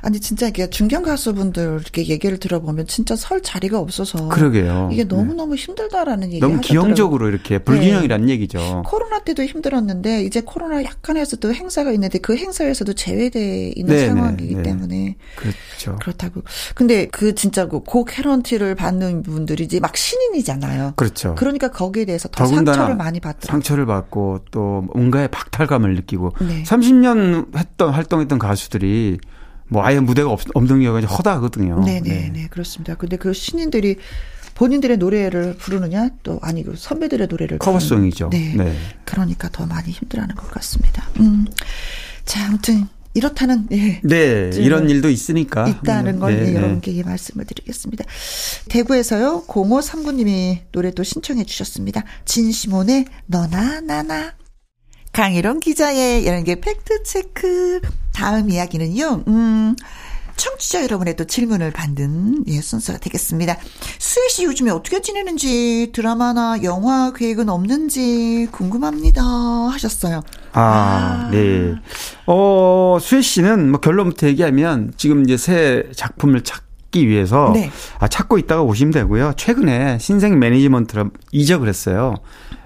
아니 진짜 이게 중견 가수분들 이렇게 얘기를 들어보면 진짜 설 자리가 없어서 그러게요. 이게 너무 너무 힘들다라는 얘기 너무 하셨더라고요. 기형적으로 이렇게 불균형이라는 네. 얘기죠. 코로나 때도 힘들었는데 이제 코로나 약간에서도 행사가 있는데 그 행사에서도 제외돼 있는 네, 네 상황이기 네. 때문에 그렇죠. 그렇다고. 근데 그 진짜 그 캐런티를 받는 분들이 이제 막 신인이잖아요. 그렇죠. 그러니까 거기에 대해서 더 상처를 많이 받더라고요. 상처를 받고 또 뭔가의 박탈감을 느끼고 네. 30년 했던 활동했던 가수들이 뭐 아예 무대가 없, 없는 경우가 허다하거든요. 네네 네. 네, 그렇습니다. 근데 그 신인들이 본인들의 노래를 부르느냐 또 아니 그 선배들의 노래를 커버송이죠. 네. 네. 그러니까 더 많이 힘들어하는 것 같습니다. 음. 자, 아무튼 이렇다는 예. 네, 이런 일도 있으니까 있다는 걸 네, 네. 여러분께 말씀을 드리겠습니다. 대구에서요 0539님이 노래 도 신청해 주셨습니다. 진시몬의 너나 나나 강희롱 기자의 이런 게 팩트 체크 다음 이야기는요. 음. 청취자 여러분의 또 질문을 받는 예, 순서가 되겠습니다. 수혜 씨 요즘에 어떻게 지내는지 드라마나 영화 계획은 없는지 궁금합니다 하셨어요. 아, 아. 네. 어, 수혜 씨는 뭐 결론부터 얘기하면 지금 이제 새 작품을 찾기 위해서 네. 아, 찾고 있다가 오시면 되고요. 최근에 신생 매니지먼트로 이적을 했어요.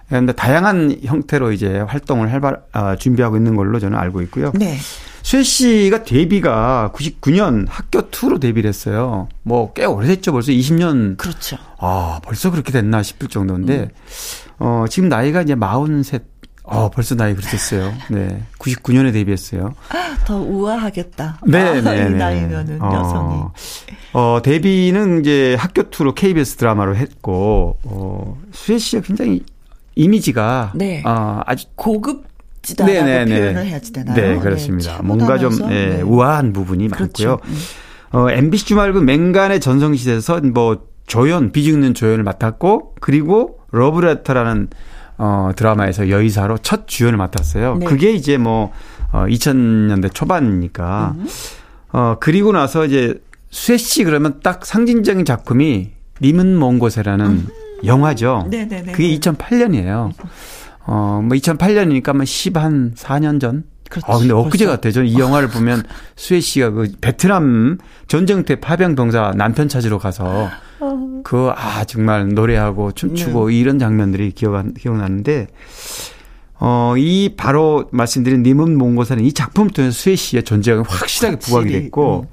그런데 다양한 형태로 이제 활동을 해발, 아, 준비하고 있는 걸로 저는 알고 있고요. 네. 쇠 씨가 데뷔가 99년 학교 투로 데뷔를 했어요. 뭐 꽤 오래됐죠. 벌써 20년. 그렇죠. 아, 벌써 그렇게 됐나 싶을 정도인데, 음. 어, 지금 나이가 이제 43, 어, 벌써 나이 그렇겠어요. 네. 99년에 데뷔했어요. 더 우아하겠다. 네, 아, 네. 이 네. 나이면은 어, 여성이. 어, 데뷔는 이제 학교 투로 KBS 드라마로 했고, 어, 수혜 씨가 굉장히 이미지가 네. 어, 아주 고급 지다라고 네네네. 표현을 해야지 되나요? 네, 그렇습니다. 네, 뭔가 좀 예, 네. 우아한 부분이 그렇죠. 많고요. 음. 어, MBC 주말그 맹간의 전성시대에서 뭐 조연, 비죽는 조연을 맡았고 그리고 러브레터라는 어, 드라마에서 여의사로 첫 주연을 맡았어요. 네. 그게 이제 뭐 어, 2000년대 초반이니까 음. 어, 그리고 나서 이제 수혜 씨 그러면 딱 상징적인 작품이 님은 먼 곳에라는 음. 영화죠. 네네네. 그게 2008년이에요. 어, 뭐 2008년이니까 뭐 10 한 4년 전? 그렇지. 아, 근데 엊그제 같아요. 저는 이 영화를 보면 수혜 씨가 그 베트남 전쟁 때 파병 병사 남편 찾으러 가서 어. 그, 아, 정말 노래하고 춤추고 네. 이런 장면들이 기억, 기억나는데, 어, 이 바로 말씀드린 님은 몽고사는 이 작품 통해서 수혜 씨의 존재가 확실하게 부각이 됐고, 음.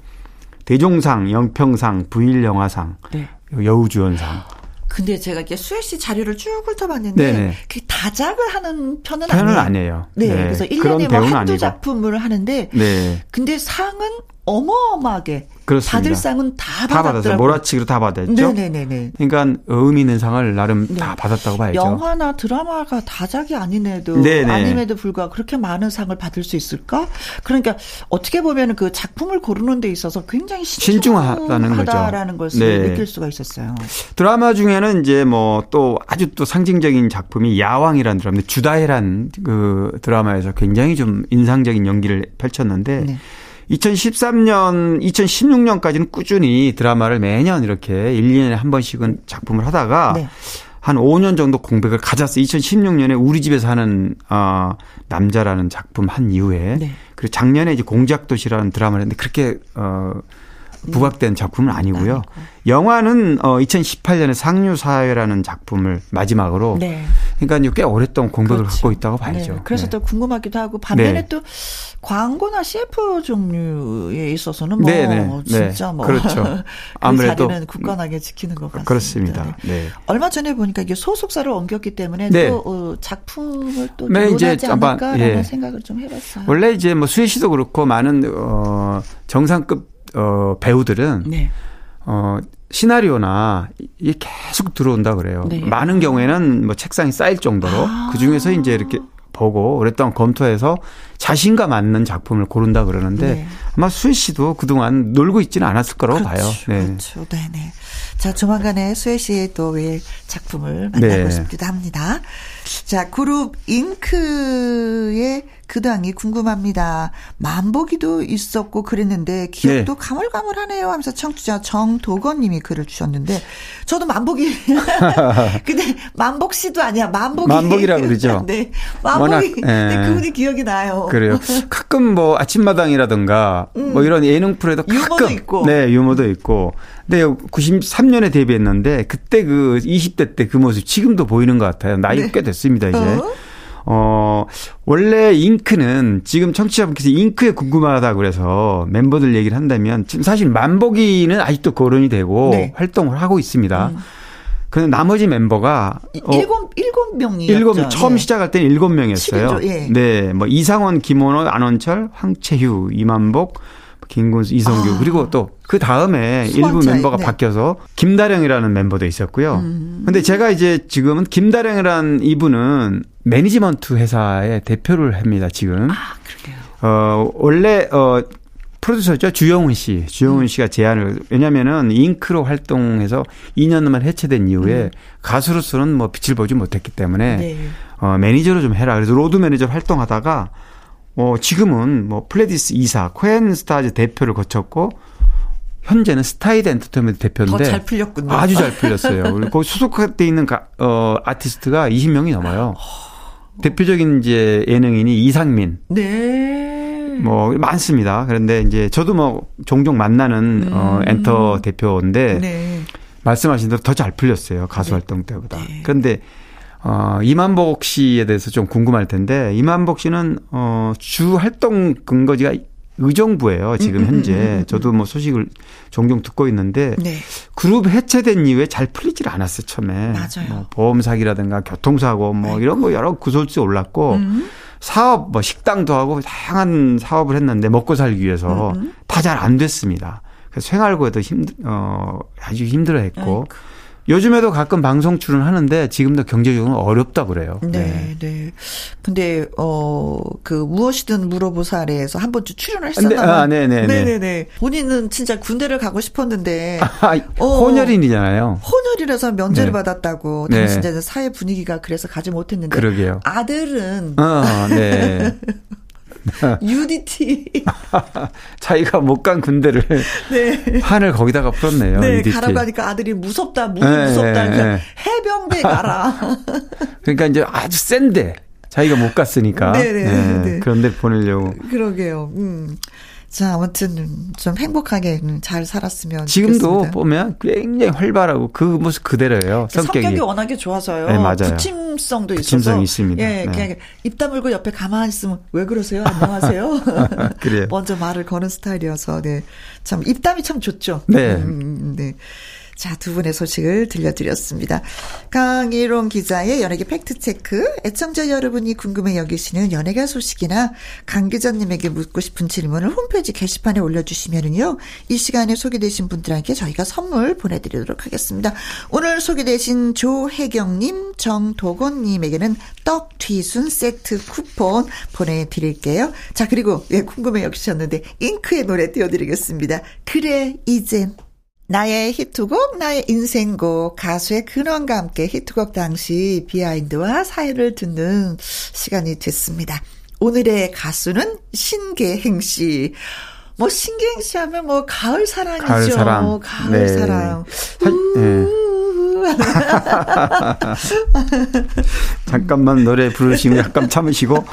대종상, 영평상, 부일영화상, 네. 여우주연상, 근데 제가 이렇게 수혜 씨 자료를 쭉 훑어봤는데 그 다작을 하는 편은, 편은 아니에요. 아니에요. 네, 네. 그래서 1년에 뭐 한두. 작품을 하는데 네. 근데 상은 어마어마하게 그렇습니다. 받을 상은 다, 다 받았어요. 몰아치기로 다 받았죠. 네네네. 그러니까 의미 있는 상을 나름 네. 다 받았다고 봐야죠. 영화나 드라마가 다작이 아닌에도 네네. 아님에도 불구하고 그렇게 많은 상을 받을 수 있을까? 그러니까 어떻게 보면 그 작품을 고르는 데 있어서 굉장히 신중하다는 거죠. 것을 네. 느낄 수가 있었어요. 드라마 중에는 이제 뭐 또 아주 또 상징적인 작품이 야왕이라는 드라마, 주다해란 그 드라마에서 굉장히 좀 인상적인 연기를 펼쳤는데. 네. 2013년, 2016년까지는 꾸준히 드라마를 매년 이렇게 1, 2년에 한 번씩은 작품을 하다가 네. 한 5년 정도 공백을 가졌어요. 2016년에 우리 집에서 하는 어 남자라는 작품 한 이후에 네. 그리고 작년에 이제 공작도시라는 드라마를 했는데 그렇게 어 부각된 작품은 아니고요. 아니고. 영화는 어 2018년에 상류사회라는 작품을 마지막으로 네. 그러니까 꽤 오랫동안 공백을 그렇죠. 갖고 있다고 봐야죠. 네. 그래서 네. 또 궁금하기도 하고 반면에 네. 또 광고나 CF 종류에 있어서는 뭐 네네. 네. 진짜 뭐 그렇죠. 그 아무래도 자리는 굳건하게 지키는 것 같습니다. 그렇습니다. 네. 얼마 전에 보니까 이게 소속사를 옮겼기 때문에 또 어, 작품을 또 네, 이제 않을까라는 예. 생각을 좀 해봤어요. 원래 이제 뭐 수혜 씨도 그렇고 많은 어 정상급 어, 배우들은 네. 어, 시나리오나 이게 계속 들어온다 그래요. 네. 많은 경우에는 뭐 책상이 쌓일 정도로 아. 그 중에서 이제 이렇게 보고 오랫동안 검토해서 자신과 맞는 작품을 고른다 그러는데 네. 아마 수혜 씨도 그동안 놀고 있지는 않았을 거라고 그렇죠, 봐요. 네. 그렇죠. 네네. 자, 조만간에 수혜 씨의 또왜 작품을 만나고 네. 싶기도 합니다. 자, 그룹 잉크의 그 당이 궁금합니다. 만보기도 있었고 그랬는데 기억도 네. 가물가물하네요 하면서 청취자 정도건 님이 글을 주셨는데 저도 만보기 근데 만복 씨도 아니야. 만복이 만복이라고 그러죠. 네. 만복이 네, 네, 그분이 기억이 나요. 그래요. 가끔 뭐 아침마당이라든가 음. 뭐 이런 예능 프로에도 가끔 유머도 있고 네, 유머도 있고. 근데 93년에 데뷔했는데 그때 그 20대 때 그 모습 지금도 보이는 것 같아요. 나이 네. 꽤 됐습니다, 이제. 어? 어, 원래 잉크는 지금 청취자분께서 잉크에 궁금하다 그래서 멤버들 얘기를 한다면 지금 사실 만복이는 아직도 거론이 되고 네. 활동을 하고 있습니다. 음. 그 나머지 멤버가 어, 일곱 일곱 명이었죠. 일곱 처음 네. 시작할 때는 일곱 명이었어요. 예. 네, 뭐 이상원, 김원호, 안원철, 황채휴, 이만복, 김군수, 이성규 아. 그리고 또 그 다음에 일부 멤버가 네. 바뀌어서 김다령이라는 멤버도 있었고요. 음. 근데 제가 이제 지금은 김다령이라는 이분은 매니지먼트 회사의 대표를 합니다. 지금. 아, 그래요. 어 원래 어 프로듀서죠. 주영훈 씨. 주영훈 음. 씨가 제안을, 왜냐면은 잉크로 활동해서 2년만 해체된 이후에 음. 가수로서는 뭐 빛을 보지 못했기 때문에 네. 어, 매니저로 좀 해라. 그래서 로드 매니저 활동하다가 어, 지금은 뭐 플레디스 이사, 코엔 스타즈 대표를 거쳤고 현재는 스타이드 엔터테인먼트 대표인데 더 잘 풀렸군요. 아주 잘 풀렸어요. 그리고 소속돼 있는 가, 어, 아티스트가 20명이 넘어요. 대표적인 이제 예능인이 이상민. 네. 뭐 많습니다. 그런데 이제 저도 뭐 종종 만나는 음. 어 엔터 대표인데 네. 말씀하신 대로 더 잘 풀렸어요. 가수 네. 활동 때보다. 네. 그런데 어, 이만복 씨에 대해서 좀 궁금할 텐데, 이만복 씨는, 어, 주 활동 근거지가 의정부예요. 지금 음, 음, 현재. 음, 음, 저도 뭐 소식을 종종 듣고 있는데, 네. 그룹 해체된 이후에 잘 풀리질 않았어요, 처음에. 맞아요. 뭐 보험 사기라든가 교통사고 뭐 아이고. 이런 거 여러 구설수 올랐고, 음. 사업, 뭐 식당도 하고 다양한 사업을 했는데 먹고 살기 위해서 다 잘 안 됐습니다. 그래서 생활고에도 힘, 어, 아주 힘들어 했고, 아이고. 요즘에도 가끔 방송 출연하는데 지금도 경제적으로 어렵다 그래요. 네, 네. 네. 근데 어그 무엇이든 물어보사래에서 한 번쯤 출연을 했었나 아, 네, 네, 네, 네, 네. 본인은 진짜 군대를 가고 싶었는데 아, 어, 혼혈인이잖아요. 혼혈이라서 면제를 네. 받았다고. 네. 당시 이제 사회 분위기가 그래서 가지 못했는데 그러게요. 아들은 어, 네. UDT. 자기가 못 간 군대를 네. 한을 거기다가 풀었네요. 네, UDT. 가라고 하니까 아들이 무섭다, 네, 무섭다. 네, 해병대 가라. 그러니까 이제 아주 센데 자기가 못 갔으니까. 네네. 네, 네, 네. 그런데 보내려고. 그러게요. 음. 자, 아무튼 좀 행복하게 잘 살았으면 지금도 좋겠습니다. 보면 굉장히 활발하고 그 모습 그대로예요. 성격이, 성격이 워낙에 좋아서요. 네, 맞아요. 부침성도 부침성 있습니다. 예, 네. 그냥 입 다물고 옆에 가만히 있으면 왜 그러세요? 안녕하세요. 그래요. 먼저 말을 거는 스타일이어서 네. 참 입담이 참 좋죠. 네. 음, 네. 자, 두 분의 소식을 들려드렸습니다. 강일롱 기자의 연예계 팩트체크. 애청자 여러분이 궁금해 여기시는 연예계 소식이나 강 기자님에게 묻고 싶은 질문을 홈페이지 게시판에 올려주시면은요. 이 시간에 소개되신 분들에게 저희가 선물 보내드리도록 하겠습니다. 오늘 소개되신 조혜경님, 정도건님에게는 떡 뒤순 세트 쿠폰 보내드릴게요. 자, 그리고 예, 궁금해 여기셨는데 잉크의 노래 띄워드리겠습니다. 그래, 이젠. 나의 히트곡, 나의 인생곡, 가수의 근원과 함께 히트곡 당시 비하인드와 사연을 듣는 시간이 됐습니다. 오늘의 가수는 신계행 씨. 뭐 신계행 씨 하면 뭐 가을 사랑이죠. 가을 사랑. 가을 네. 사랑. 네. 잠깐만 노래 부르시면 약간 참으시고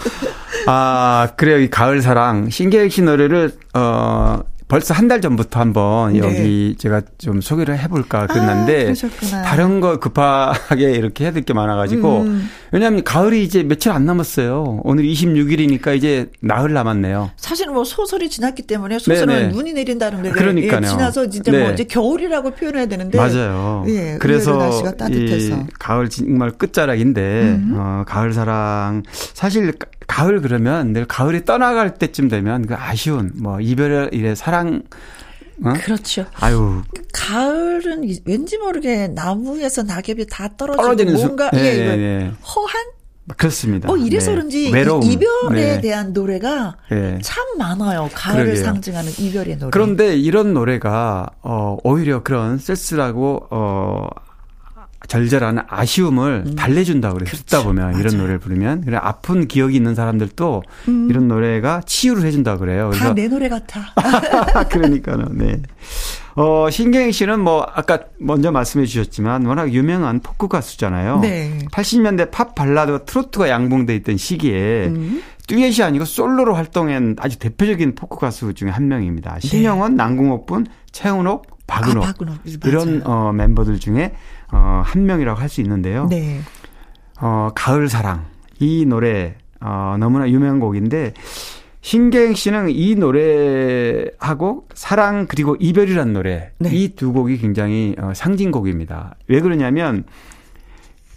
아 그래요 이 가을 사랑 신계획 씨 노래를 어 벌써 한 달 전부터 한번 네. 여기 제가 좀 소개를 해볼까 그랬는데 아, 다른 거 급하게 이렇게 해야 될 게 많아가지고 음. 왜냐하면 가을이 이제 며칠 안 남았어요. 오늘 26일이니까 이제 나흘 남았네요. 사실 뭐 소설이 지났기 때문에 소설은 네네. 눈이 내린다는 게 그러니까요. 예, 지나서 진짜 뭐 네. 뭐 이제 겨울이라고 표현해야 되는데 맞아요. 예, 그래서 날씨가 따뜻해서 이 가을 정말 끝자락인데 음. 어, 가을 사랑 사실 가을 그러면 늘 가을이 떠나갈 때쯤 되면 그 아쉬운 뭐 이별의 사랑 어? 그렇죠. 아유. 가을은 왠지 모르게 나무에서 낙엽이 다 떨어지고 뭔가 수, 예, 네, 예, 네, 허한 그렇습니다. 어, 이래서 네. 그런지 외로움. 이별에 네. 대한 노래가 네. 참 많아요. 가을을 그러게요. 상징하는 이별의 노래. 그런데 이런 노래가 어 오히려 그런 쓸쓸하고 어 절절한 아쉬움을 음. 달래준다 그래 그렇죠. 듣다 보면 맞아요. 이런 노래를 부르면 그래 아픈 기억이 있는 사람들도 음. 이런 노래가 치유를 해준다 그래요. 다 내 노래 같아. 그러니까요. 네. 어 신계행 씨는 뭐 아까 먼저 말씀해 주셨지만 워낙 유명한 포크 가수잖아요. 네. 80년대 팝 발라드와 트로트가 양분돼 있던 시기에 음. 듀엣이 아니고 솔로로 활동한 아주 대표적인 포크 가수 중에 한 명입니다. 신형원, 네. 남궁옥분, 최은옥, 박은옥, 아, 박은옥. 이런 어, 멤버들 중에 어, 한 명이라고 할 수 있는데요. 네. 어, 가을 사랑 이 노래 어, 너무나 유명한 곡인데 신계행 씨는 이 노래하고 사랑 그리고 이별이란 노래 네. 이두 곡이 굉장히 어, 상징곡입니다. 왜 그러냐면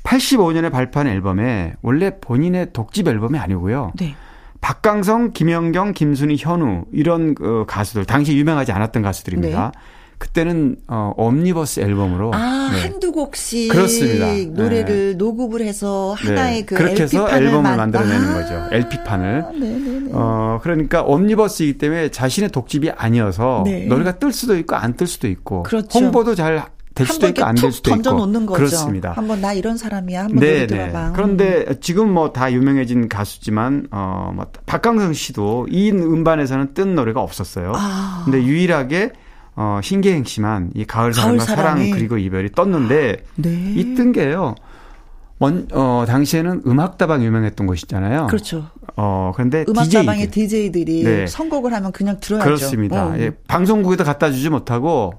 85년에 발표한 앨범에 원래 본인의 독집 앨범이 아니고요. 네. 박강성, 김영경, 김순희, 현우 이런 그 가수들 당시 유명하지 않았던 가수들입니다. 네. 그때는 어 옴니버스 앨범으로 아 네. 한두 곡씩 그렇습니다. 노래를 네. 녹음을 해서 하나의 네. 그 그렇게 해서 앨범을 만들어내는 아~ 거죠. LP판을. 네네네. 어 그러니까 옴니버스이기 때문에 자신의 독집이 아니어서 네. 노래가 뜰 수도 있고 안 뜰 수도 있고 그렇죠. 홍보도 잘될 수도 있고 안 될 수도 던져 있고 놓는 거죠. 그렇습니다. 한번 나 이런 사람이야. 한번 네, 들어봐. 그런데 음. 지금 뭐 다 유명해진 가수지만 어뭐 박강성 씨도 이 음반에서는 뜬 노래가 없었어요. 아. 근데 유일하게 어, 신계행 씨만 이 가을 사랑과 사랑 그리고 이별이 떴는데 네. 이뜬 게요. 먼, 어, 당시에는 음악다방 유명했던 곳이잖아요. 그렇죠. 어, 그런데 음악다방의 DJ들. 이 네. 선곡을 하면 그냥 들어야죠. 그렇습니다. 어. 예, 방송국에도 갖다 주지 못하고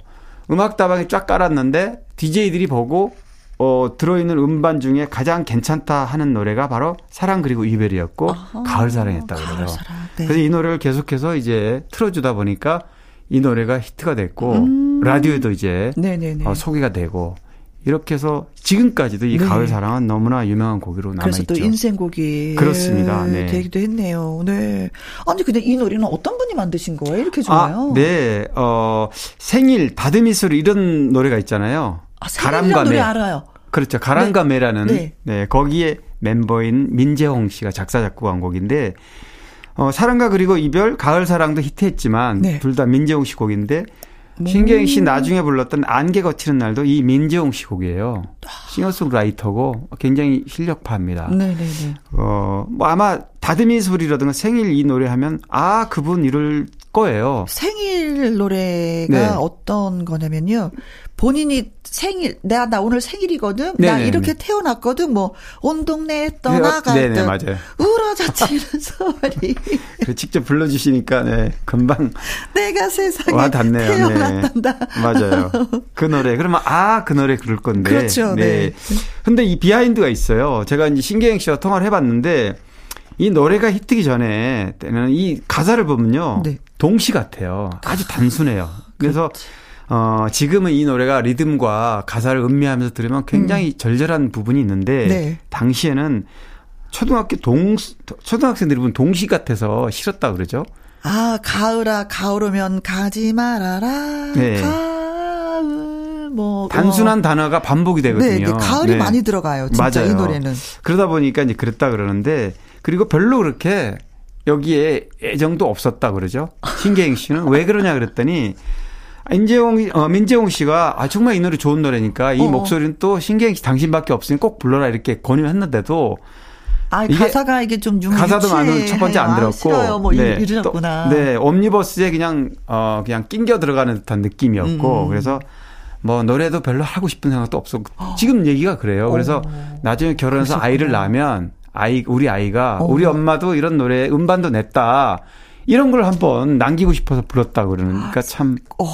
음악다방에 쫙 깔았는데 DJ들이 보고 어, 들어있는 음반 중에 가장 괜찮다 하는 노래가 바로 사랑 그리고 이별이었고 아하, 가을 사랑이었다고 그래요. 사랑. 네. 그래서 이 노래를 계속해서 이제 틀어주다 보니까 이 노래가 히트가 됐고 음. 라디오에도 이제 어, 소개가 되고 이렇게 해서 지금까지도 이 네. 가을 사랑은 너무나 유명한 곡으로 남아 있죠. 그래서 또 인생곡이 그렇습니다. 네. 되기도 했네요. 네. 아니 근데 이 노래는 어떤 분이 만드신 거예요? 이렇게 좋아요? 아, 네. 어 생일 다듬이소리 이런 노래가 있잖아요. 아, 가람과 노래 알아요. 그렇죠. 가람과 네. 매라는 네. 네. 거기에 멤버인 민재홍 씨가 작사 작곡한 곡인데 어, 사랑과 그리고 이별, 가을 사랑도 히트했지만 네. 둘다 민재홍 씨 곡인데 신경희 씨 나중에 불렀던 안개 거치는 날도 이 민재홍 씨 곡이에요. 싱어송라이터고 굉장히 실력파입니다. 네네네. 어, 뭐 아마 다듬이 소리라든가 생일 이 노래 하면 아 그분 이럴 거예요. 생일 노래가 네. 어떤 거냐면요. 본인이 생일 내가 나 오늘 생일이거든. 네네네. 나 이렇게 태어났거든. 뭐 온 동네 떠나갈 듯 네네 맞아요. 울어 젖히는 소리. 그 직접 불러주시니까 네 금방 내가 세상에 와 닿네요. 태어났단다. 네. 맞아요. 그 노래 그러면 아 그 노래 그럴 건데. 그렇죠. 네. 네. 근데 이 behind가 있어요. 제가 이제 신계행 씨와 통화를 해봤는데 이 노래가 히트기 전에 때는 이 가사를 보면요. 네. 동시 같아요. 아주 단순해요. 그래서. 어, 지금은 이 노래가 리듬과 가사를 음미하면서 들으면 굉장히 음. 절절한 부분이 있는데 네. 당시에는 초등학교 동 초등학생들이 보면 동시 같아서 싫었다 그러죠. 아 가을아 가을 오면 가지 말아라. 네. 가을 뭐 단순한 어. 단어가 반복이 되거든요. 네, 네. 가을이 네. 많이 들어가요. 진짜 맞아요. 이 노래는. 그러다 보니까 이제 그랬다 그러는데 그리고 별로 그렇게 여기에 애정도 없었다 그러죠. 신계행 씨는 왜 그러냐 그랬더니 인재홍, 어, 민재홍 씨가 아, 정말 이 노래 좋은 노래니까 이 어. 목소리는 또 신계행 씨 당신밖에 없으니 꼭 불러라 이렇게 권유했는데도 아, 이게 가사가 이게 좀 유, 가사도 많은 첫 번째 안 들었고. 아, 뭐 네, 이러셨구나. 네, 옴니버스에 그냥 어 그냥 낑겨 들어가는 듯한 느낌이었고 음. 그래서 뭐 노래도 별로 하고 싶은 생각도 없었고 지금 얘기가 그래요. 그래서 어. 나중에 결혼해서 그러셨구나. 아이를 낳으면 아이 우리 아이가 어. 우리 엄마도 이런 노래 음반도 냈다. 이런 걸 한번 남기고 싶어서 불렀다 그러니까 참 어.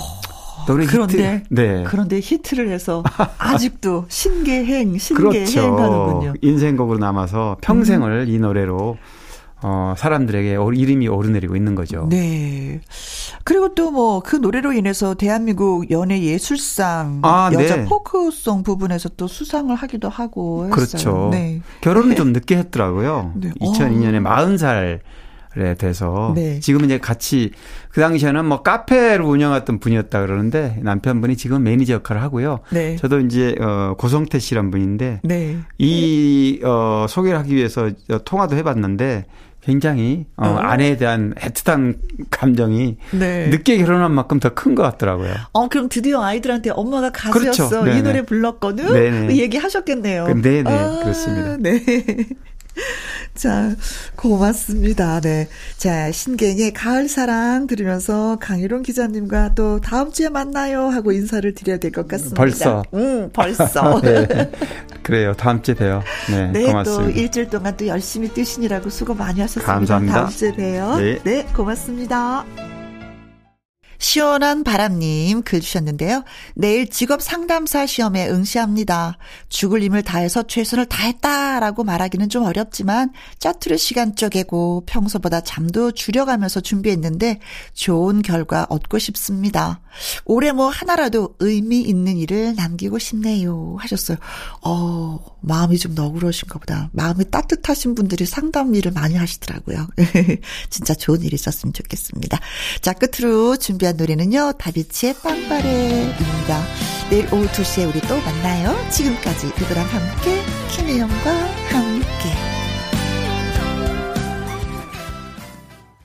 노래 그런데 히트. 네. 그런데 히트를 해서 아직도 신계행 신계행 그렇죠. 하는군요. 인생곡으로 남아서 평생을 음. 이 노래로 어, 사람들에게 이름이 오르내리고 있는 거죠. 네. 그리고 또 뭐 그 노래로 인해서 대한민국 연예 예술상 아, 여자 네. 포크송 부분에서 또 수상을 하기도 하고 했어요. 그렇죠. 네. 결혼을 네. 좀 늦게 했더라고요. 네. 2002년에 어. 40살 에 돼서 네. 지금은 이제 같이 그 당시에는 뭐 카페를 운영했던 분이었다 그러는데 남편분이 지금 매니저 역할을 하고요. 네. 저도 이제 어 고성태 씨란 분인데 네. 이 어 소개를 하기 위해서 통화도 해봤는데 굉장히 어, 어. 아내에 대한 애틋한 감정이 네. 늦게 결혼한 만큼 더 큰 것 같더라고요. 어 그럼 드디어 아이들한테 엄마가 가수였어 그렇죠. 이 노래 불렀거든. 네네. 얘기하셨겠네요. 네네 아, 그렇습니다. 네. 자, 고맙습니다. 네. 자, 신갱의 가을 사랑 들으면서 강희론 기자님과 또 다음 주에 만나요 하고 인사를 드려야 될 것 같습니다. 벌써. 응, 벌써. 네. 그래요. 다음 주에 봬요. 네, 네 고맙습니다. 또 일주일 동안 또 열심히 뛰시느라고 수고 많이 하셨습니다. 감사합니다. 다음 주에 봬요. 네, 네 고맙습니다. 시원한 바람님 글 주셨는데요. 내일 직업 상담사 시험에 응시합니다. 죽을 힘을 다해서 최선을 다했다라고 말하기는 좀 어렵지만 짜투르 시간 쪼개고 평소보다 잠도 줄여가면서 준비했는데 좋은 결과 얻고 싶습니다. 올해 뭐 하나라도 의미 있는 일을 남기고 싶네요. 하셨어요. 어, 마음이 좀 너그러우신가 보다. 마음이 따뜻하신 분들이 상담 일을 많이 하시더라고요. 진짜 좋은 일이 있었으면 좋겠습니다. 자, 끝으로 준비 한 노래는요. 다비치의 빵바레입니다. 내일 오후 2시에 우리 또 만나요. 지금까지 누구랑 함께, 김혜영과 함께.